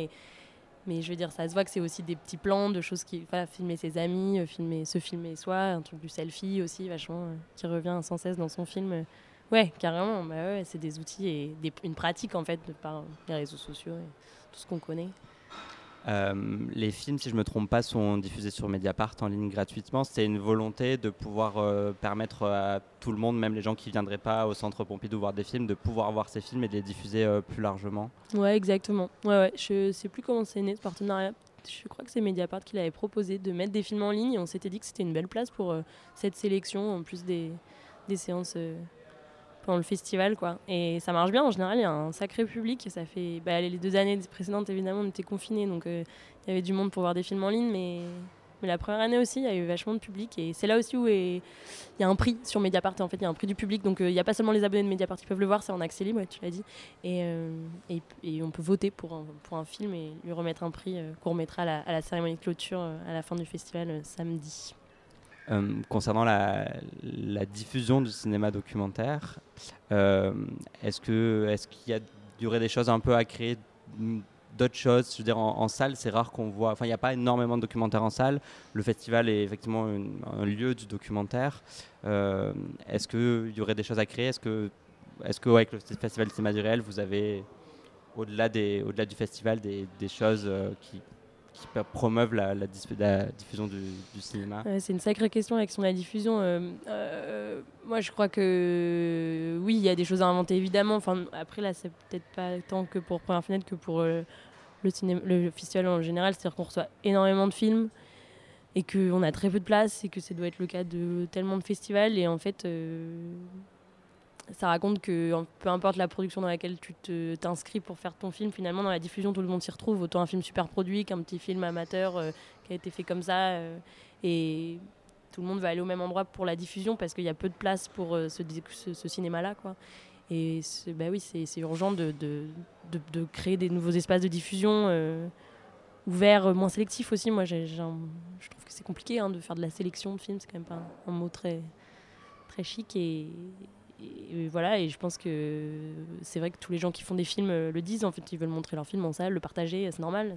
Mais je veux dire, ça se voit que c'est aussi des petits plans de choses qui. Voilà, filmer ses amis, filmer, se filmer soi, un truc du selfie aussi, vachement, qui revient sans cesse dans son film. Ouais, carrément, bah c'est des outils et une pratique en fait de par les réseaux sociaux et tout ce qu'on connaît. Euh, les films, si je ne me trompe pas, sont diffusés sur Mediapart en ligne gratuitement. C'est une volonté de pouvoir euh, permettre à tout le monde, même les gens qui ne viendraient pas au Centre Pompidou voir des films, de pouvoir voir ces films et de les diffuser euh, plus largement. Ouais, exactement. Ouais, ouais. Je sais plus comment c'est né ce partenariat. Je crois que c'est Mediapart qui l'avait proposé de mettre des films en ligne et on s'était dit que c'était une belle place pour cette sélection en plus des séances pendant le festival quoi. Et ça marche bien en général il y a un sacré public ça fait bah, les deux années précédentes évidemment on était confinés donc euh, il y avait du monde pour voir des films en ligne mais la première année aussi il y a eu vachement de public et c'est là aussi où il y a un prix sur Mediapart en fait il y a un prix du public donc euh, il n'y a pas seulement les abonnés de Mediapart qui peuvent le voir c'est en accès libre tu l'as dit euh, et, et, on peut voter pour un, film et lui remettre un prix qu'on remettra à la cérémonie de clôture à la fin du festival samedi euh, concernant la, diffusion du cinéma documentaire, euh, est-ce qu'il y, y aurait des choses un peu à créer d'autres choses? Je veux dire, en, salle, c'est rare qu'on voit. Enfin, il n'y a pas énormément de documentaires en salle. Le festival est effectivement un lieu du documentaire. Euh, est-ce qu'il y aurait des choses à créer? Est-ce que, le festival du cinéma du réel, vous avez au-delà du festival, des, choses qui, qui promeuvent la, diffusion du, cinéma C'est une sacrée question, question de la diffusion. Euh, moi, je crois que oui, il y a des choses à inventer, évidemment. Enfin, après, là, c'est peut-être pas tant que pour Première Fenêtre que pour le, cinéma, le festival en général. C'est-à-dire qu'on reçoit énormément de films et qu'on a très peu de place et que ça doit être le cas de tellement de festivals. Et en fait, ça raconte que peu importe la production dans laquelle tu t'inscris pour faire ton film, finalement dans la diffusion tout le monde s'y retrouve, autant un film super produit qu'un petit film amateur euh, qui a été fait comme ça. Euh, et tout le monde va aller au même endroit pour la diffusion parce qu'il y a peu de place pour euh, ce, cinéma-là. Et bah oui, c'est urgent de, créer des nouveaux espaces de diffusion ouverts, moins sélectifs aussi. Moi, je trouve que c'est compliqué hein, de faire de la sélection de films, c'est quand même pas un, un mot très, très chic. Et, et, voilà, et je pense que c'est vrai que tous les gens qui font des films euh, le disent. En fait, ils veulent montrer leur film en salle, le partager, c'est normal.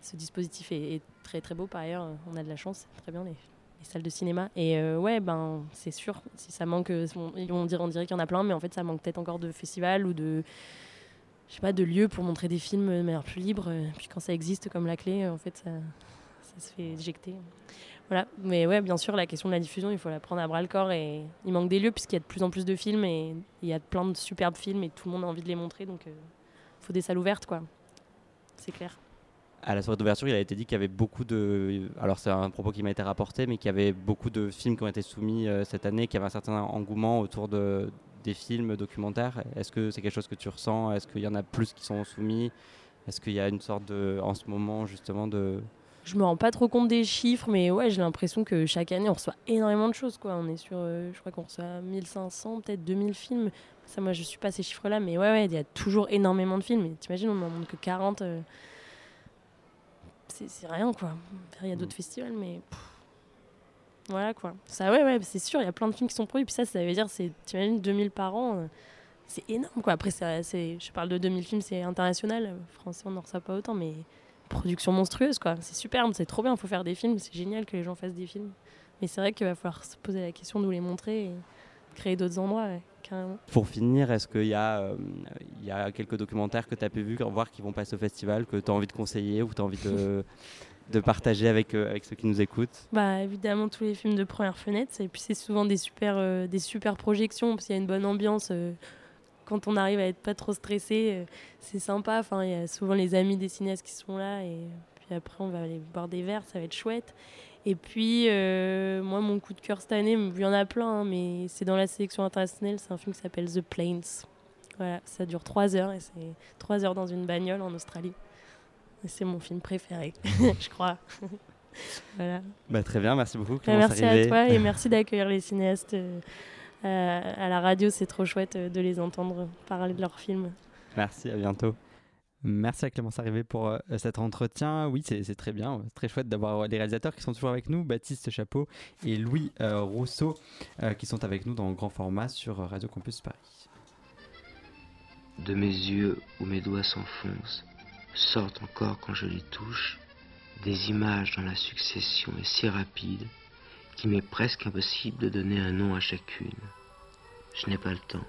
Ce dispositif est, très très beau par ailleurs. On a de la chance, très bien les, salles de cinéma. Et euh, ouais, ben c'est sûr. Si ça manque, on, dirait, on dirait qu'il y en a plein, mais en fait, ça manque peut-être encore de festivals ou de je sais pas de lieux pour montrer des films de manière plus libre. Puis quand ça existe comme la clé, en fait, ça se fait éjecter. Voilà, mais ouais, bien sûr, la question de la diffusion, il faut la prendre à bras le corps et il manque des lieux puisqu'il y a de plus en plus de films et il y a plein de superbes films et tout le monde a envie de les montrer, donc il euh, faut des salles ouvertes, quoi. C'est clair. À la soirée d'ouverture, il a été dit qu'il y avait beaucoup de. Alors, c'est un propos qui m'a été rapporté, mais qu'il y avait beaucoup de films qui ont été soumis euh, cette année, qu'il y avait un certain engouement autour de, des films documentaires. Est-ce que c'est quelque chose que tu ressens? Est-ce qu'il y en a plus qui sont soumis? Est-ce qu'il y a une sorte de. En ce moment, justement, de je me rends pas trop compte des chiffres, mais ouais, j'ai l'impression que chaque année, on reçoit énormément de choses. Quoi. On est sur, euh, je crois qu'on reçoit 1500, peut-être 2000 films. Ça, moi, je suis pas ces chiffres-là, mais ouais, ouais, il y a toujours énormément de films. T'imagines, on n'en montre que 40. Euh, c'est rien, quoi. Il y a d'autres mm. festivals, mais. Voilà, quoi. Ça, ouais, ouais, c'est sûr, il y a plein de films qui sont produits. Puis ça, ça veut dire, t'imagines, 2000 par an. Euh, c'est énorme, quoi. Après, c'est, je parle de 2000 films, c'est international. Français, on n'en reçoit pas autant, mais production monstrueuse, quoi. C'est superbe, c'est trop bien, il faut faire des films, c'est génial que les gens fassent des films. Mais c'est vrai qu'il va falloir se poser la question de nous les montrer et créer d'autres endroits, carrément. Pour finir, est-ce qu'il y, euh, y, a quelques documentaires que tu as pu voir qui vont passer au festival, que tu as envie de conseiller ou tu as envie de, de partager avec, euh, avec ceux qui nous écoutent? Bah, Évidemment, tous les films de première fenêtre. Et puis, c'est souvent des super, euh, des super projections, parce qu'il y a une bonne ambiance quand on arrive à être pas trop stressé, euh, c'est sympa. Enfin, il y a souvent les amis des cinéastes qui sont là et puis après on va aller boire des verres, ça va être chouette. Et puis euh, moi mon coup de cœur cette année, il y en a plein, hein, mais c'est dans la sélection internationale, c'est un film qui s'appelle The Plains. Voilà, ça dure trois heures et c'est trois heures dans une bagnole en Australie. C'est mon film préféré, je crois. voilà. Bah, très bien, merci beaucoup. Bah, merci à toi et merci d'accueillir les cinéastes. Euh, à la radio, c'est trop chouette euh, de les entendre parler de leurs films. Merci, à bientôt. Merci à Clémence Arrivé pour euh, cet entretien. Oui, c'est très bien, très chouette d'avoir les réalisateurs qui sont toujours avec nous, Baptiste Chapeau et Louis Rousseau, qui sont avec nous dans grand format sur Radio Campus Paris. De mes yeux où mes doigts s'enfoncent, sortent encore quand je les touche, des images dont la succession est si rapide qu'il m'est presque impossible de donner un nom à chacune. Je n'ai pas le temps.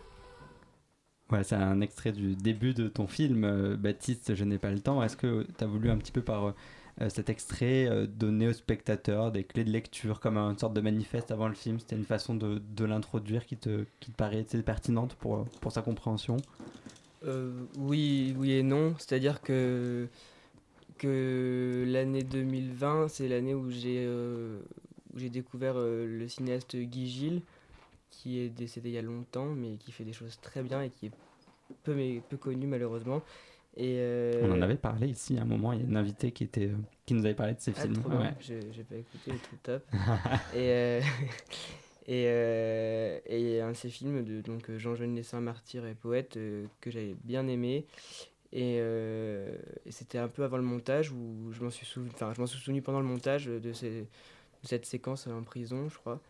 Ouais, c'est un extrait du début de ton film, euh, Baptiste, Je n'ai pas le temps. Est-ce que tu as voulu un petit peu par euh, cet extrait euh, donner aux spectateurs des clés de lecture comme une sorte de manifeste avant le film? C'était une façon de, de l'introduire qui te, qui te paraît pertinente pour, pour sa compréhension? Oui, oui et non. C'est-à-dire que, que l'année 2020, c'est l'année où j'ai où j'ai découvert euh, le cinéaste Guy Gilles, qui est décédé il y a longtemps, mais qui fait des choses très bien et qui est peu, mais, peu connu malheureusement. Et euh, On en avait parlé ici à un moment, il y a une invitée qui, était, euh, qui nous avait parlé de ses ah, films. Ouais. J'ai pas écouté, tout top. et, et, et, un de ses films de donc, Jean Jeune Lessin, martyr et poète, que j'avais bien aimé. Et, et c'était un peu avant le montage où je m'en suis enfin je m'en suis souvenu pendant le montage de ces, cette séquence en prison, je crois.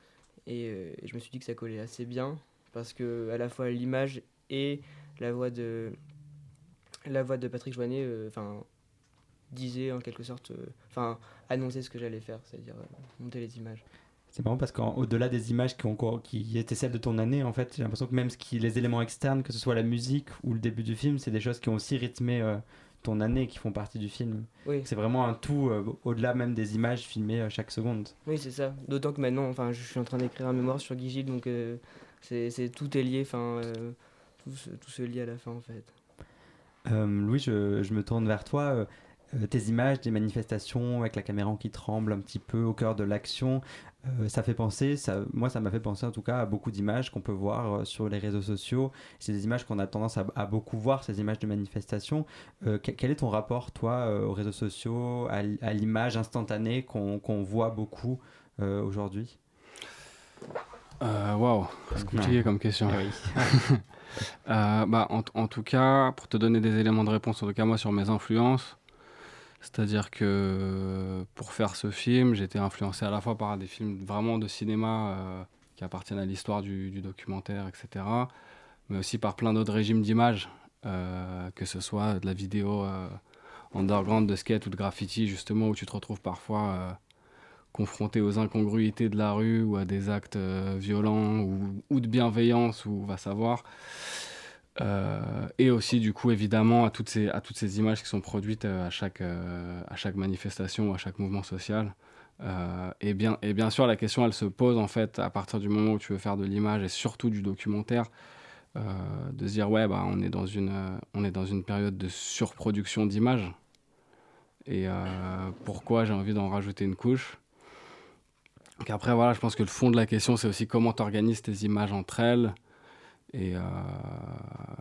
Euh, et, je me suis dit que ça collait assez bien parce que à la fois l'image et la voix de la voix de Patrick Joannet enfin disait en quelque sorte, enfin annonçait ce que j'allais faire, c'est-à-dire monter les images. C'est marrant parce qu'au-delà des images qui, ont, qui étaient celles de ton année, en fait, j'ai l'impression que même les éléments externes, que ce soit la musique ou le début du film, c'est des choses qui ont aussi rythmé euh, ton année, qui font partie du film. Oui. C'est vraiment un tout, euh, au-delà même des images filmées euh, chaque seconde. Oui, c'est ça. D'autant que maintenant, enfin, je suis en train d'écrire un mémoire sur Guy Gilles, donc c'est tout est lié, enfin, tout, tout, se lie à la fin, en fait. Louis, je, je, me tourne vers toi. tes images des manifestations avec la caméra qui tremble un petit peu au cœur de l'action, euh, ça fait penser, ça, moi ça m'a fait penser en tout cas à beaucoup d'images qu'on peut voir euh, sur les réseaux sociaux. C'est des images qu'on a tendance à, beaucoup voir, ces images de manifestations. Euh, quel est ton rapport, toi, aux réseaux sociaux, à, l'image instantanée qu'on voit beaucoup aujourd'hui? Waouh, c'est compliqué comme question. Ah bah, en, en, tout cas, pour te donner des éléments de réponse, en tout cas moi sur mes influences, c'est-à-dire que pour faire ce film, été influencé à la fois par des films vraiment de cinéma euh, qui appartiennent à l'histoire du, documentaire, etc., mais aussi par plein d'autres régimes d'images, euh, que ce soit de la vidéo euh, underground, de skate ou de graffiti, justement, où tu te retrouves parfois confronté aux incongruités de la rue ou à des actes violents ou, ou, de bienveillance, ou va savoir. Euh, et aussi, du coup, évidemment, à toutes ces, images qui sont produites euh, à, chaque, euh, à chaque manifestation ou à chaque mouvement social. et, bien, et bien sûr, la question, elle se pose, en fait, à partir du moment où tu veux faire de l'image et surtout du documentaire, de se dire, ouais, bah, on, est dans une, on est dans une période de surproduction d'images. Et pourquoi j'ai envie d'en rajouter une couche? Donc après, voilà, je pense que le fond de la question, c'est aussi comment tu organises tes images entre elles, et euh,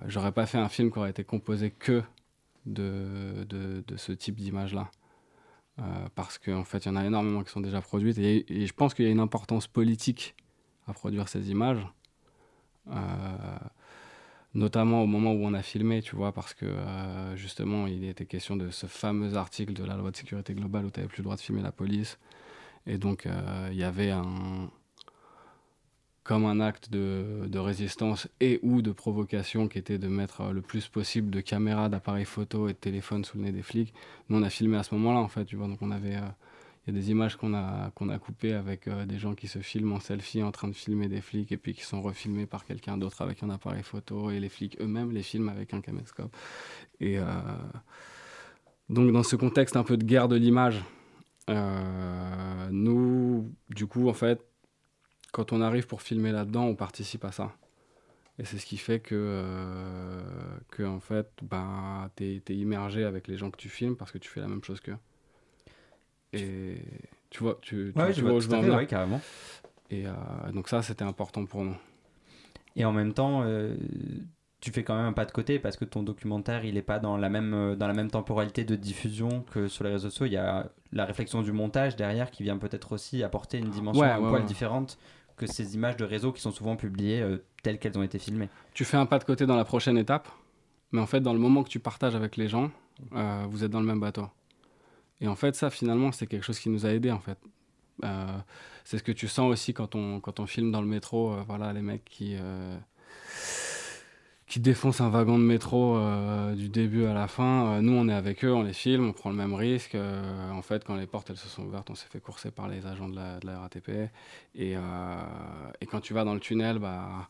j'aurais pas fait un film qui aurait été composé que de, de, ce type d'image-là. Euh, parce qu'en en fait, il y en a énormément qui sont déjà produites. Et, je pense qu'il y a une importance politique à produire ces images. Euh, notamment au moment où on a filmé, tu vois, parce que justement, il était question de ce fameux article de la loi de sécurité globale où tu n'avais plus le droit de filmer la police. Et donc, il y avait un, comme un acte de, résistance et ou de provocation qui était de mettre le plus possible de caméras, d'appareils photo et de téléphones sous le nez des flics. Nous, on a filmé à ce moment-là, en fait, tu vois. Donc, on avait. Euh, il y a des images qu'on a, qu'on a coupées avec euh, des gens qui se filment en selfie en train de filmer des flics et puis qui sont refilmés par quelqu'un d'autre avec un appareil photo et les flics eux-mêmes les filment avec un caméscope. Et euh, donc, dans ce contexte un peu de guerre de l'image, nous, du coup, en fait, quand on arrive pour filmer là-dedans, on participe à ça. Et c'est ce qui fait que, euh, que en fait, bah, tu es, immergé avec les gens que tu filmes parce que tu fais la même chose qu'eux. Et tu vois, tu, tu, je vois, où je veux carrément. Et euh, donc ça, c'était important pour nous. Et en même temps, euh, tu fais quand même un pas de côté parce que ton documentaire, il n'est pas dans la, même, dans la même temporalité de diffusion que sur les réseaux sociaux. Il y a la réflexion du montage derrière qui vient peut-être aussi apporter une dimension un poil différente que ces images de réseau qui sont souvent publiées euh, telles qu'elles ont été filmées. Tu fais un pas de côté dans la prochaine étape, mais en fait, dans le moment que tu partages avec les gens, euh, vous êtes dans le même bateau. Et en fait, ça, finalement, c'est quelque chose qui nous a aidés, en fait. Euh, c'est ce que tu sens aussi quand on, quand on filme dans le métro, voilà, les mecs qui qui défoncent un wagon de métro euh, du début à la fin. Euh, nous, on est avec eux, on les filme, on prend le même risque. Euh, en fait, quand les portes elles se sont ouvertes, on s'est fait courser par les agents de la, RATP. Et, quand tu vas dans le tunnel, bah,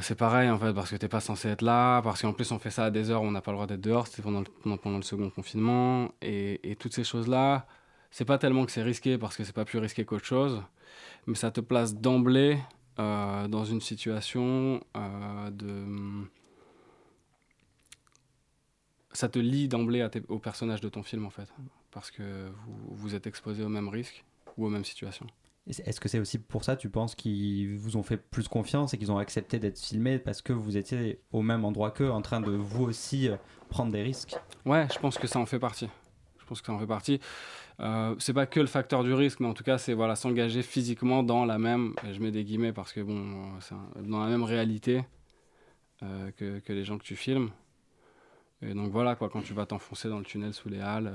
c'est pareil en fait, parce que tu n'es pas censé être là, parce qu'en plus on fait ça à des heures où on n'a pas le droit d'être dehors, c'était pendant, le, pendant le second confinement. Et, et toutes ces choses-là, c'est pas tellement que c'est risqué, parce que c'est pas plus risqué qu'autre chose, mais ça te place d'emblée euh, dans une situation euh, de... Ça te lie d'emblée au personnage de ton film, en fait, parce que vous, vous êtes exposé au même risque ou aux mêmes situations. Est-ce que c'est aussi pour ça, tu penses, qu'ils vous ont fait plus confiance et qu'ils ont accepté d'être filmés parce que vous étiez au même endroit qu'eux, en train de vous aussi euh, prendre des risques? Ouais, je pense que ça en fait partie. Je pense que ça en fait partie. Euh, c'est pas que le facteur du risque, mais en tout cas, c'est voilà, s'engager physiquement dans la même, je mets des guillemets parce que bon, c'est dans la même réalité euh, que, que, les gens que tu filmes. Et donc voilà, quoi, quand tu vas t'enfoncer dans le tunnel sous les halles,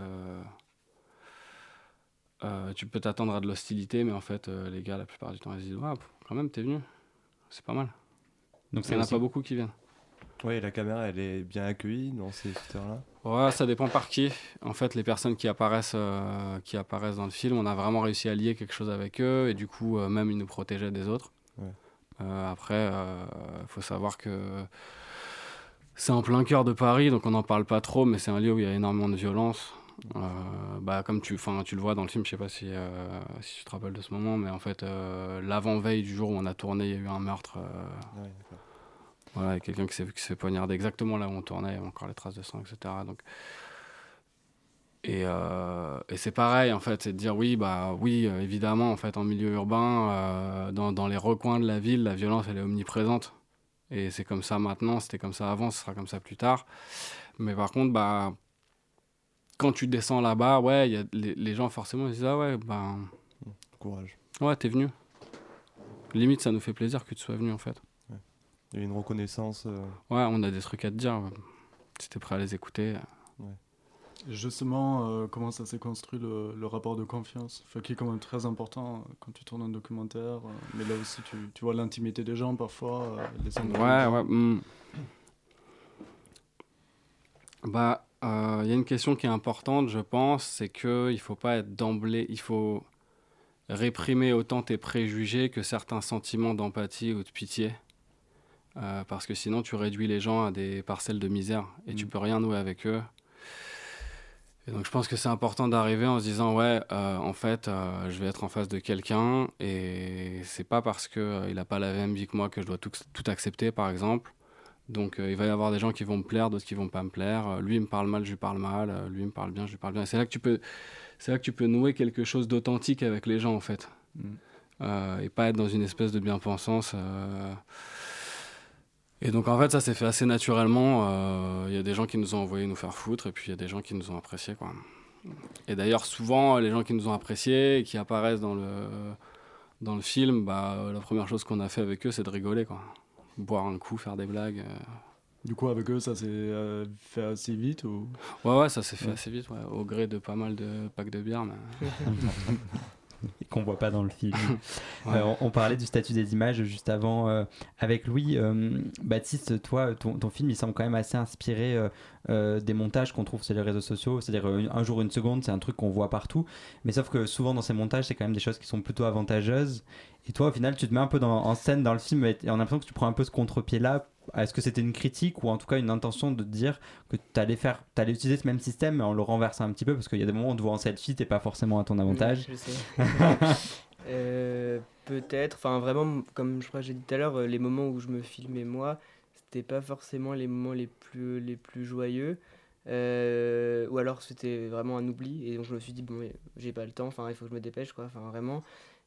euh, tu peux t'attendre à de l'hostilité, mais en fait, les gars, la plupart du temps, ils disent quand même, t'es venu, c'est pas mal. Donc il n'y en a pas beaucoup qui viennent. Ouais, la caméra, elle est bien accueillie dans ces secteurs-là Ouais, ça dépend par qui. En fait, les personnes qui apparaissent, euh, qui apparaissent dans le film, on a vraiment réussi à lier quelque chose avec eux et du coup, euh, même ils nous protégeaient des autres. Ouais. Euh, après, il faut savoir que c'est en plein cœur de Paris, donc on n'en parle pas trop, mais c'est un lieu où il y a énormément de violence. Bah, comme tu, tu le vois dans le film, je sais pas si, si tu te rappelles de ce moment, mais en fait, l'avant-veille du jour où on a tourné, il y a eu un meurtre. Ouais. Voilà, quelqu'un qui s'est qui s'est fait poignarder exactement là où on tournait, il y avait encore les traces de sang, etc. Donc, et, euh, et c'est pareil, en fait, c'est de dire oui, bah oui, euh, évidemment, en fait, en milieu urbain, euh, dans, dans les recoins de la ville, la violence, elle est omniprésente. Et c'est comme ça maintenant, c'était comme ça avant, ce sera comme ça plus tard. Mais par contre, bah, quand tu descends là-bas, ouais, y a les, les gens forcément ils disent ah ouais, bah, Courage. ouais, t'es venu. Limite, ça nous fait plaisir que tu sois venu en fait. Il y a une reconnaissance. euh, Ouais, on a des trucs à te dire. Si t'es prêt à les écouter. Justement, euh, comment ça s'est construit le, le rapport de confiance? Enfin, Qui est quand même très important euh, quand tu tournes un documentaire. euh, mais là aussi, tu, tu vois l'intimité des gens parfois. euh, les Ouais, ouais. hmm. Bah, il y a une question qui est importante, je pense, c'est que il faut pas être d'emblée, il faut réprimer autant tes préjugés que certains sentiments d'empathie ou de pitié, Euh, parce que sinon tu réduis les gens à des parcelles de misère et tu Mm. peux rien nouer avec eux. Et donc je pense que c'est important d'arriver en se disant ouais, euh, en fait, euh, je vais être en face de quelqu'un et c'est pas parce euh, il a pas la même vie que moi que je dois tout, tout accepter, par exemple. Donc il va y avoir des gens qui vont me plaire, d'autres qui vont pas me plaire. Lui il me parle mal, je lui parle mal. Lui il me parle bien, je lui parle bien. C'est là que tu peux, c'est là que tu peux nouer quelque chose d'authentique avec les gens en fait, Mm. Et pas être dans une espèce de bien-pensance. Euh. Et donc en fait ça s'est fait assez naturellement. Euh, Il y a des gens qui nous ont envoyé nous faire foutre et puis il y a des gens qui nous ont appréciés quoi. Et d'ailleurs souvent les gens qui nous ont appréciés et qui apparaissent dans le dans le film, bah, la première chose qu'on a fait avec eux c'est de rigoler quoi boire un coup, faire des blagues. euh. Du coup, avec eux, ça s'est euh, fait assez vite ou... Ouais, ouais, ça s'est fait Ouais. assez vite, ouais, au gré de pas mal de packs de bière. Mais... et qu'on voit pas dans le film. Ouais. Euh, on, on parlait du statut des images juste avant euh, avec Louis. Euh, Baptiste, toi, ton, ton film, il semble quand même assez inspiré des montages qu'on trouve sur les réseaux sociaux. C'est-à-dire un jour, une seconde, c'est un truc qu'on voit partout. Mais sauf que souvent dans ces montages, c'est quand même des choses qui sont plutôt avantageuses. Et toi, au final, tu te mets un peu dans- en scène dans le film et, et on a l'impression que tu prends un peu ce contre-pied-là. Est-ce que c'était une critique ou en tout cas une intention de dire que tu allais, faire, allais utiliser ce même système mais en le renversant un petit peu Parce qu'il y a des moments où on te voit en selfie, t'es pas forcément à ton avantage. Je sais. Euh, Peut-être. Enfin, vraiment, comme je crois que j'ai dit tout à l'heure, euh, les moments où je me filmais moi, c'était pas forcément les moments les plus, les plus joyeux. Euh, ou alors c'était vraiment un oubli. Et donc je me suis dit, bon, j'ai pas le temps, enfin, il faut que je me dépêche, quoi. Enfin, vraiment.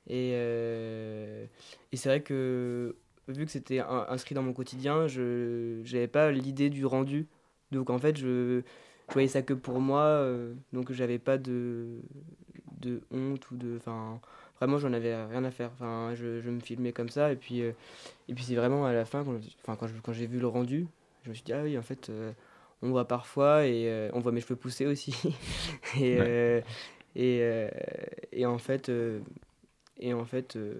Et, euh, et c'est vrai que, vu que c'était in- inscrit dans mon quotidien, je j'avais pas l'idée du rendu. Donc en fait, je, je voyais ça que pour moi. euh, donc j'avais pas de, de honte ou de. Enfin, vraiment, j'en avais rien à faire. Enfin, je, je me filmais comme ça. Et puis, euh, et puis c'est vraiment à la fin, quand, enfin, quand, je- quand j'ai vu le rendu, je me suis dit, ah oui, en fait, euh, on voit parfois et euh, on voit mes cheveux pousser aussi. et, et, et en fait. Et en fait, euh,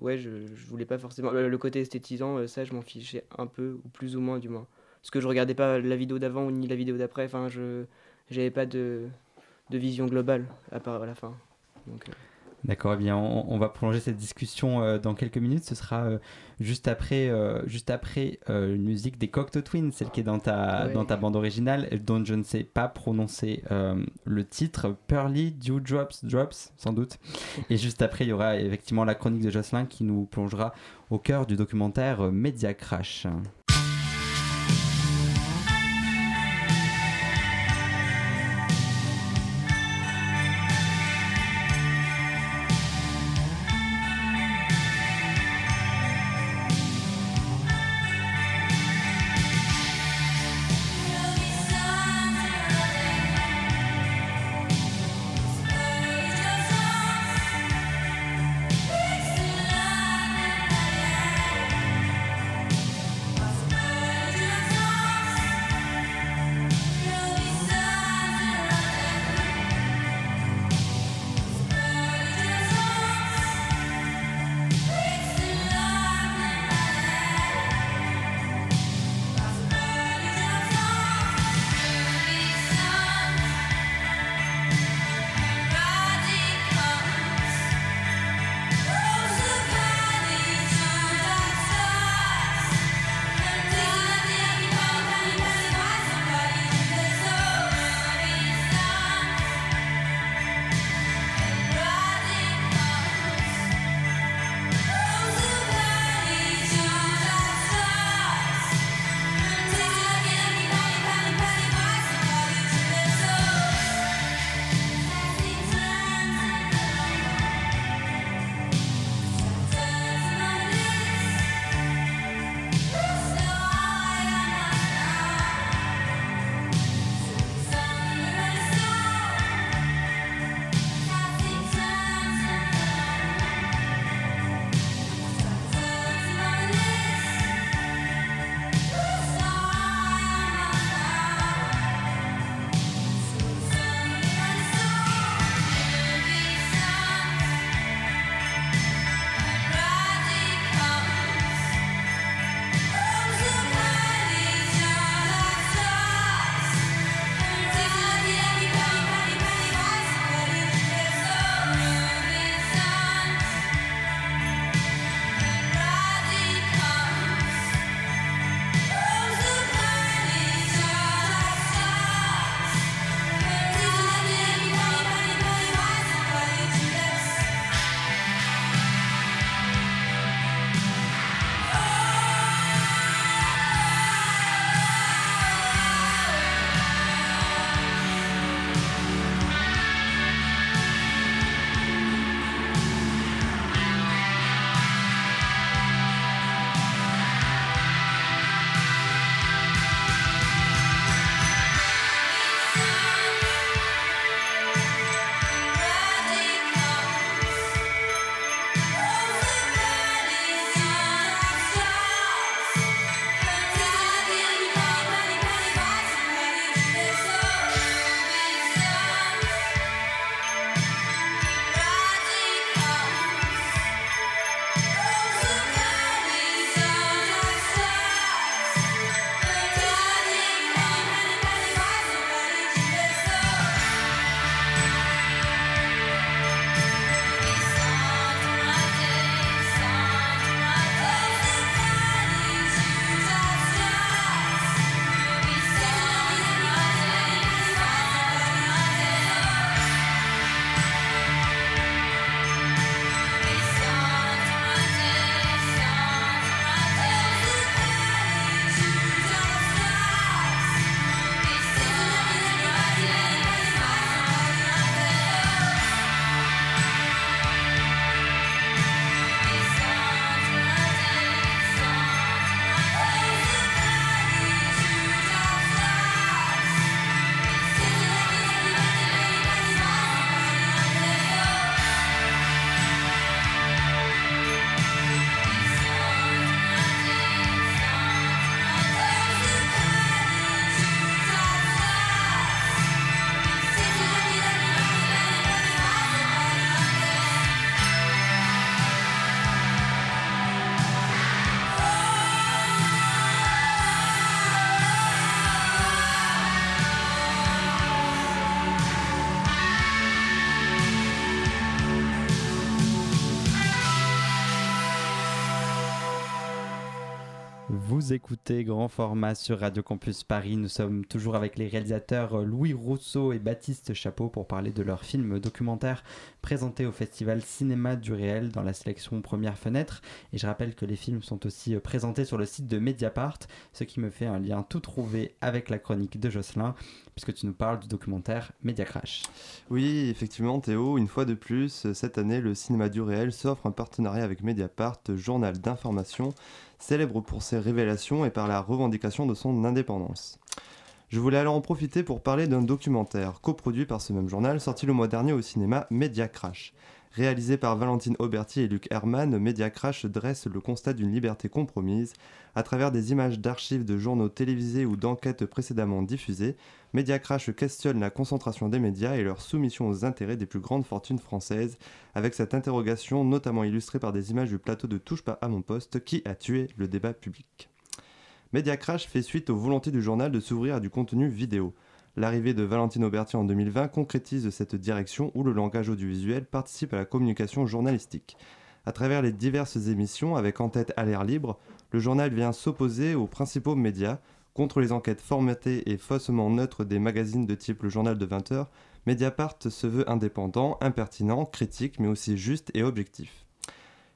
ouais, je, je voulais pas forcément. Le, côté esthétisant, euh, ça, je m'en fichais un peu, ou plus ou moins du moins. Parce que je regardais pas la vidéo d'avant ni la vidéo d'après. Enfin, je j'avais pas de, vision globale à part à la fin. Euh, D'accord, eh bien, on, on va prolonger cette discussion euh, dans quelques minutes. Ce sera euh, juste après, euh, juste après une musique des Cocteau Twins, celle qui est dans ta, Ouais. dans ta bande originale, dont je ne sais pas prononcer le titre. Pearly Dew Drops, Drops, sans doute. Et juste après, il y aura effectivement la chronique de Jocelyn qui nous plongera au cœur du documentaire Media Crash. Vous écoutez Grand Format sur Radio Campus Paris. Nous sommes toujours avec les réalisateurs Louis Rousseau et Baptiste Chapeau pour parler de leur film documentaire présenté au festival Cinéma du Réel dans la sélection Première Fenêtre. Et je rappelle que les films sont aussi présentés sur le site de Mediapart, ce qui me fait un lien tout trouvé avec la chronique de Jocelyn, puisque tu nous parles du documentaire Media Crash. Oui, effectivement, Théo, une fois de plus, cette année, le Cinéma du Réel s'offre un partenariat avec Mediapart, journal d'information célèbre pour ses révélations et par la revendication de son indépendance. Je voulais alors en profiter pour parler d'un documentaire coproduit par ce même journal sorti le mois dernier au cinéma Media Crash. Réalisé par Valentine Auberti et Luc Herman, Media Crash dresse le constat d'une liberté compromise à travers des images d'archives de journaux télévisés ou d'enquêtes précédemment diffusées. Media Crash questionne la concentration des médias et leur soumission aux intérêts des plus grandes fortunes françaises, avec cette interrogation notamment illustrée par des images du plateau de Touche pas à mon poste qui a tué le débat public. Media Crash fait suite aux volontés du journal de s'ouvrir à du contenu vidéo. L'arrivée de Valentine Auberti en 2020 concrétise cette direction où le langage audiovisuel participe à la communication journalistique. À travers les diverses émissions, avec en tête à l'air libre, le journal vient s'opposer aux principaux médias contre les enquêtes formatées et faussement neutres des magazines de type Le Journal de 20 h Mediapart se veut indépendant, impertinent, critique, mais aussi juste et objectif.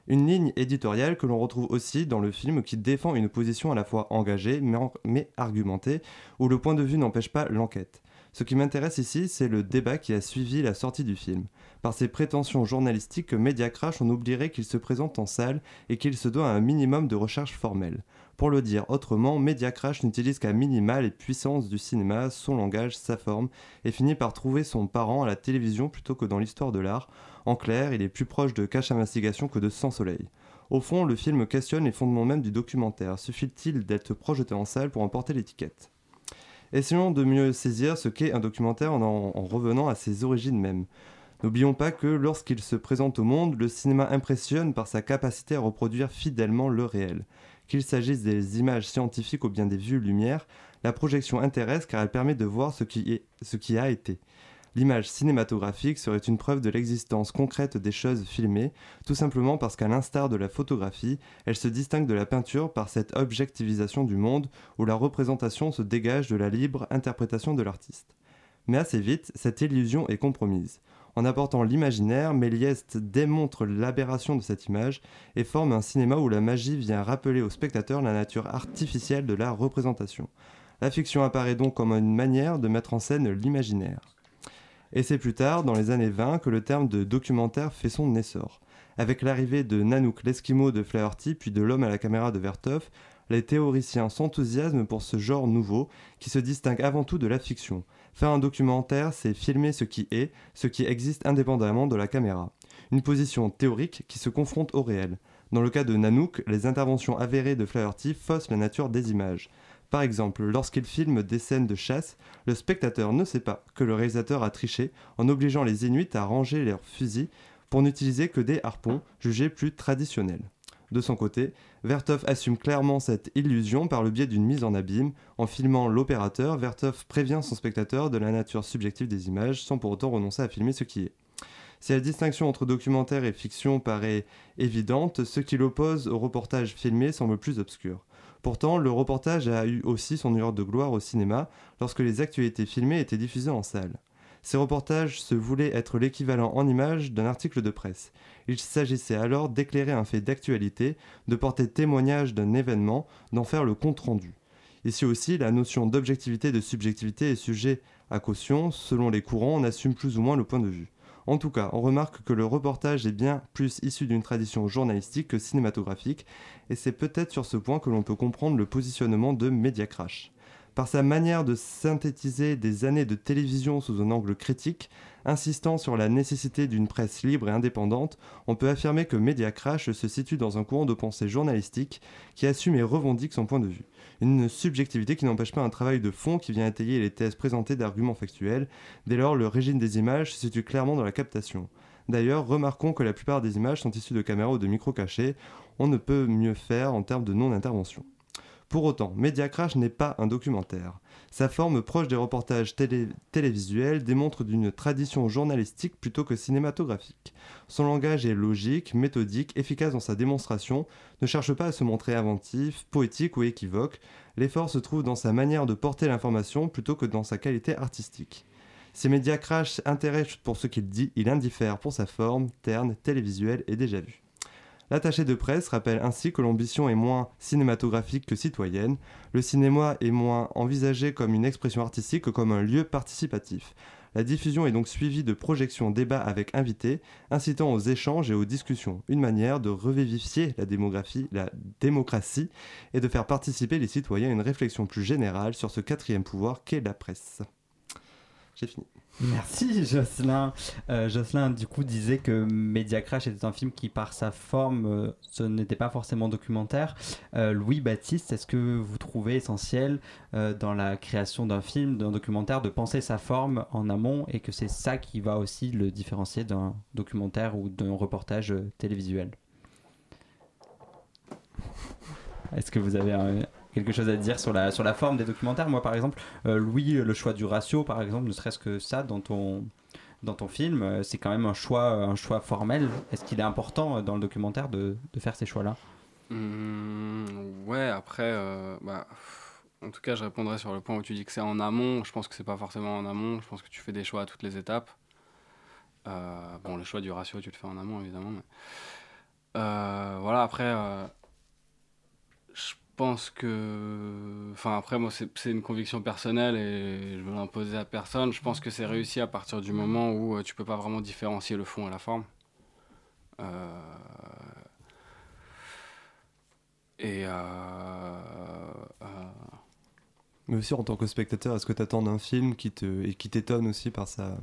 Une ligne éditoriale que l'on retrouve aussi dans le film qui défend une position à la fois engagée mais, argumentée, où le point de vue n'empêche pas l'enquête. Ce qui m'intéresse ici, c'est le débat qui a suivi la sortie du film. Par ses prétentions journalistiques, Media Crash, on oublierait qu'il se présente en salle et qu'il se doit à un minimum de recherche formelle. Pour le dire autrement, Media Crash n'utilise qu'à minima les puissances du cinéma, son langage, sa forme, et finit par trouver son parent à la télévision plutôt que dans l'histoire de l'art, en clair, il est plus proche de Cache Investigation que de Sans Soleil. Au fond, le film questionne les fondements même du documentaire. Suffit-il d'être projeté en salle pour emporter l'étiquette? Essayons de mieux saisir ce qu'est un documentaire en, en revenant à ses origines mêmes. N'oublions pas que lorsqu'il se présente au monde, le cinéma impressionne par sa capacité à reproduire fidèlement le réel. Qu'il s'agisse des images scientifiques ou bien des vues lumière, la projection intéresse car elle permet de voir ce qui, est, ce qui a été. L'image cinématographique serait une preuve de l'existence concrète des choses filmées, tout simplement parce qu'à l'instar de la photographie, elle se distingue de la peinture par cette objectivisation du monde où la représentation se dégage de la libre interprétation de l'artiste. Mais assez vite, cette illusion est compromise. En apportant l'imaginaire, Méliès démontre l'aberration de cette image et forme un cinéma où la magie vient rappeler au spectateur la nature artificielle de la représentation. La fiction apparaît donc comme une manière de mettre en scène l'imaginaire. Et c'est plus tard, dans les années 20, que le terme de documentaire fait son essor. Avec l'arrivée de Nanook l'Eskimo de Flaherty puis de L'homme à la caméra de Vertov, les théoriciens s'enthousiasment pour ce genre nouveau qui se distingue avant tout de la fiction. Faire un documentaire, c'est filmer ce qui est, ce qui existe indépendamment de la caméra. Une position théorique qui se confronte au réel. Dans le cas de Nanook, les interventions avérées de Flaherty faussent la nature des images. Par exemple, lorsqu'il filme des scènes de chasse, le spectateur ne sait pas que le réalisateur a triché en obligeant les Inuits à ranger leurs fusils pour n'utiliser que des harpons jugés plus traditionnels. De son côté, Vertov assume clairement cette illusion par le biais d'une mise en abîme. En filmant l'opérateur, Vertov prévient son spectateur de la nature subjective des images sans pour autant renoncer à filmer ce qui est. Si la distinction entre documentaire et fiction paraît évidente, ce qui l'oppose au reportage filmé semble plus obscur. Pourtant, le reportage a eu aussi son heure de gloire au cinéma lorsque les actualités filmées étaient diffusées en salle. Ces reportages se voulaient être l'équivalent en images d'un article de presse. Il s'agissait alors d'éclairer un fait d'actualité, de porter témoignage d'un événement, d'en faire le compte-rendu. Ici aussi, la notion d'objectivité et de subjectivité est sujet à caution, selon les courants, on assume plus ou moins le point de vue. En tout cas, on remarque que le reportage est bien plus issu d'une tradition journalistique que cinématographique, et c'est peut-être sur ce point que l'on peut comprendre le positionnement de Media Crash. Par sa manière de synthétiser des années de télévision sous un angle critique, insistant sur la nécessité d'une presse libre et indépendante, on peut affirmer que Media Crash se situe dans un courant de pensée journalistique qui assume et revendique son point de vue. Une subjectivité qui n'empêche pas un travail de fond qui vient étayer les thèses présentées d'arguments factuels. Dès lors, le régime des images se situe clairement dans la captation. D'ailleurs, remarquons que la plupart des images sont issues de caméras ou de micros cachés. On ne peut mieux faire en termes de non-intervention. Pour autant, Media Crash n'est pas un documentaire. Sa forme proche des reportages télé- télévisuels démontre d'une tradition journalistique plutôt que cinématographique. Son langage est logique, méthodique, efficace dans sa démonstration, ne cherche pas à se montrer inventif, poétique ou équivoque. L'effort se trouve dans sa manière de porter l'information plutôt que dans sa qualité artistique. Si Media Crash intéresse pour ce qu'il dit, il indiffère pour sa forme, terne, télévisuelle et déjà vue. L'attaché de presse rappelle ainsi que l'ambition est moins cinématographique que citoyenne. Le cinéma est moins envisagé comme une expression artistique que comme un lieu participatif. La diffusion est donc suivie de projections débats avec invités, incitant aux échanges et aux discussions, une manière de revivifier la, démographie, la démocratie et de faire participer les citoyens à une réflexion plus générale sur ce quatrième pouvoir qu'est la presse. J'ai fini. Merci Jocelyn. Euh, Jocelyn du coup disait que Media Crash était un film qui par sa forme euh, ce n'était pas forcément documentaire. Euh, Louis Baptiste, est-ce que vous trouvez essentiel dans la création d'un film, d'un documentaire, de penser sa forme en amont et que c'est ça qui va aussi le différencier d'un documentaire ou d'un reportage télévisuel? Est-ce que vous avez un- quelque chose à dire sur la, sur la forme des documentaires Moi, par exemple, euh, Louis, le choix du ratio, par exemple, ne serait-ce que ça dans ton, dans ton film, euh, c'est quand même un choix, un choix formel. Est-ce qu'il est important euh, dans le documentaire de, de faire ces choix-là? Hum, ouais, après, euh, bah, en tout cas, je répondrai sur le point où tu dis que c'est en amont. Je pense que c'est pas forcément en amont. Je pense que tu fais des choix à toutes les étapes. Bon, le choix du ratio, tu le fais en amont, évidemment. voilà, après, je pense que. Enfin, après, moi, c'est une conviction personnelle et je veux l'imposer à personne. Je pense que c'est réussi à partir du moment où euh, tu peux pas vraiment différencier le fond et la forme. Euh, Et. euh, euh, Mais aussi en tant que spectateur, est-ce que tu attends d'un film qui te et qui t'étonne aussi par sa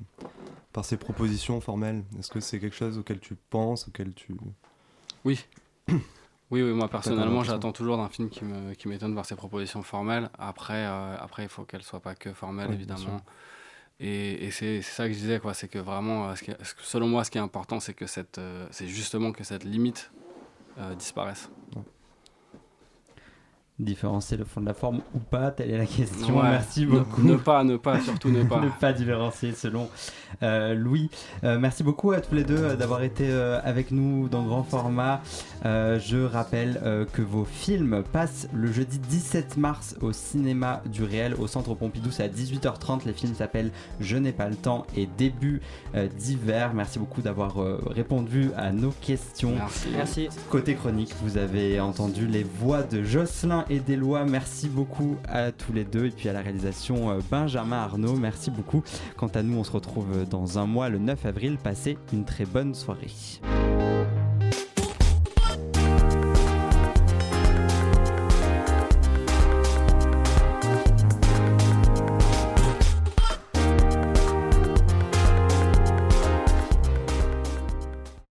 par ses propositions formelles? Est-ce que c'est quelque chose auquel tu penses, auquel tu Oui. Oui, oui, moi personnellement, j'attends toujours d'un film qui me- qui m'étonne par ses propositions formelles. Après, euh, après il faut qu'elles soient pas que formelles, Oui, évidemment. Et, et c'est ça que je disais, quoi. C'est que vraiment, euh, ce qui selon moi, ce qui est important, c'est que cette, euh, c'est justement que cette limite euh, disparaisse. Différencier le fond de la forme ou pas Telle est la question. Ouais. Merci beaucoup. Ne, pas, ne pas, surtout ne pas. ne pas différencier selon euh, Louis. Euh, merci beaucoup à tous les deux euh, d'avoir été euh, avec nous dans grand format. Je rappelle que vos films passent le jeudi 17 mars au cinéma du réel au centre Pompidou. C'est à 18h30. Les films s'appellent Je n'ai pas le temps et Début d'hiver. Merci beaucoup d'avoir répondu à nos questions. Merci. Merci. Côté chronique, vous avez entendu les voix de Jocelyn et d'Éloi. Merci beaucoup à tous les deux. Et puis à la réalisation, euh, Benjamin Arnaud. Merci beaucoup. Quant à nous, on se retrouve dans un mois, le 9 avril. Passez une très bonne soirée.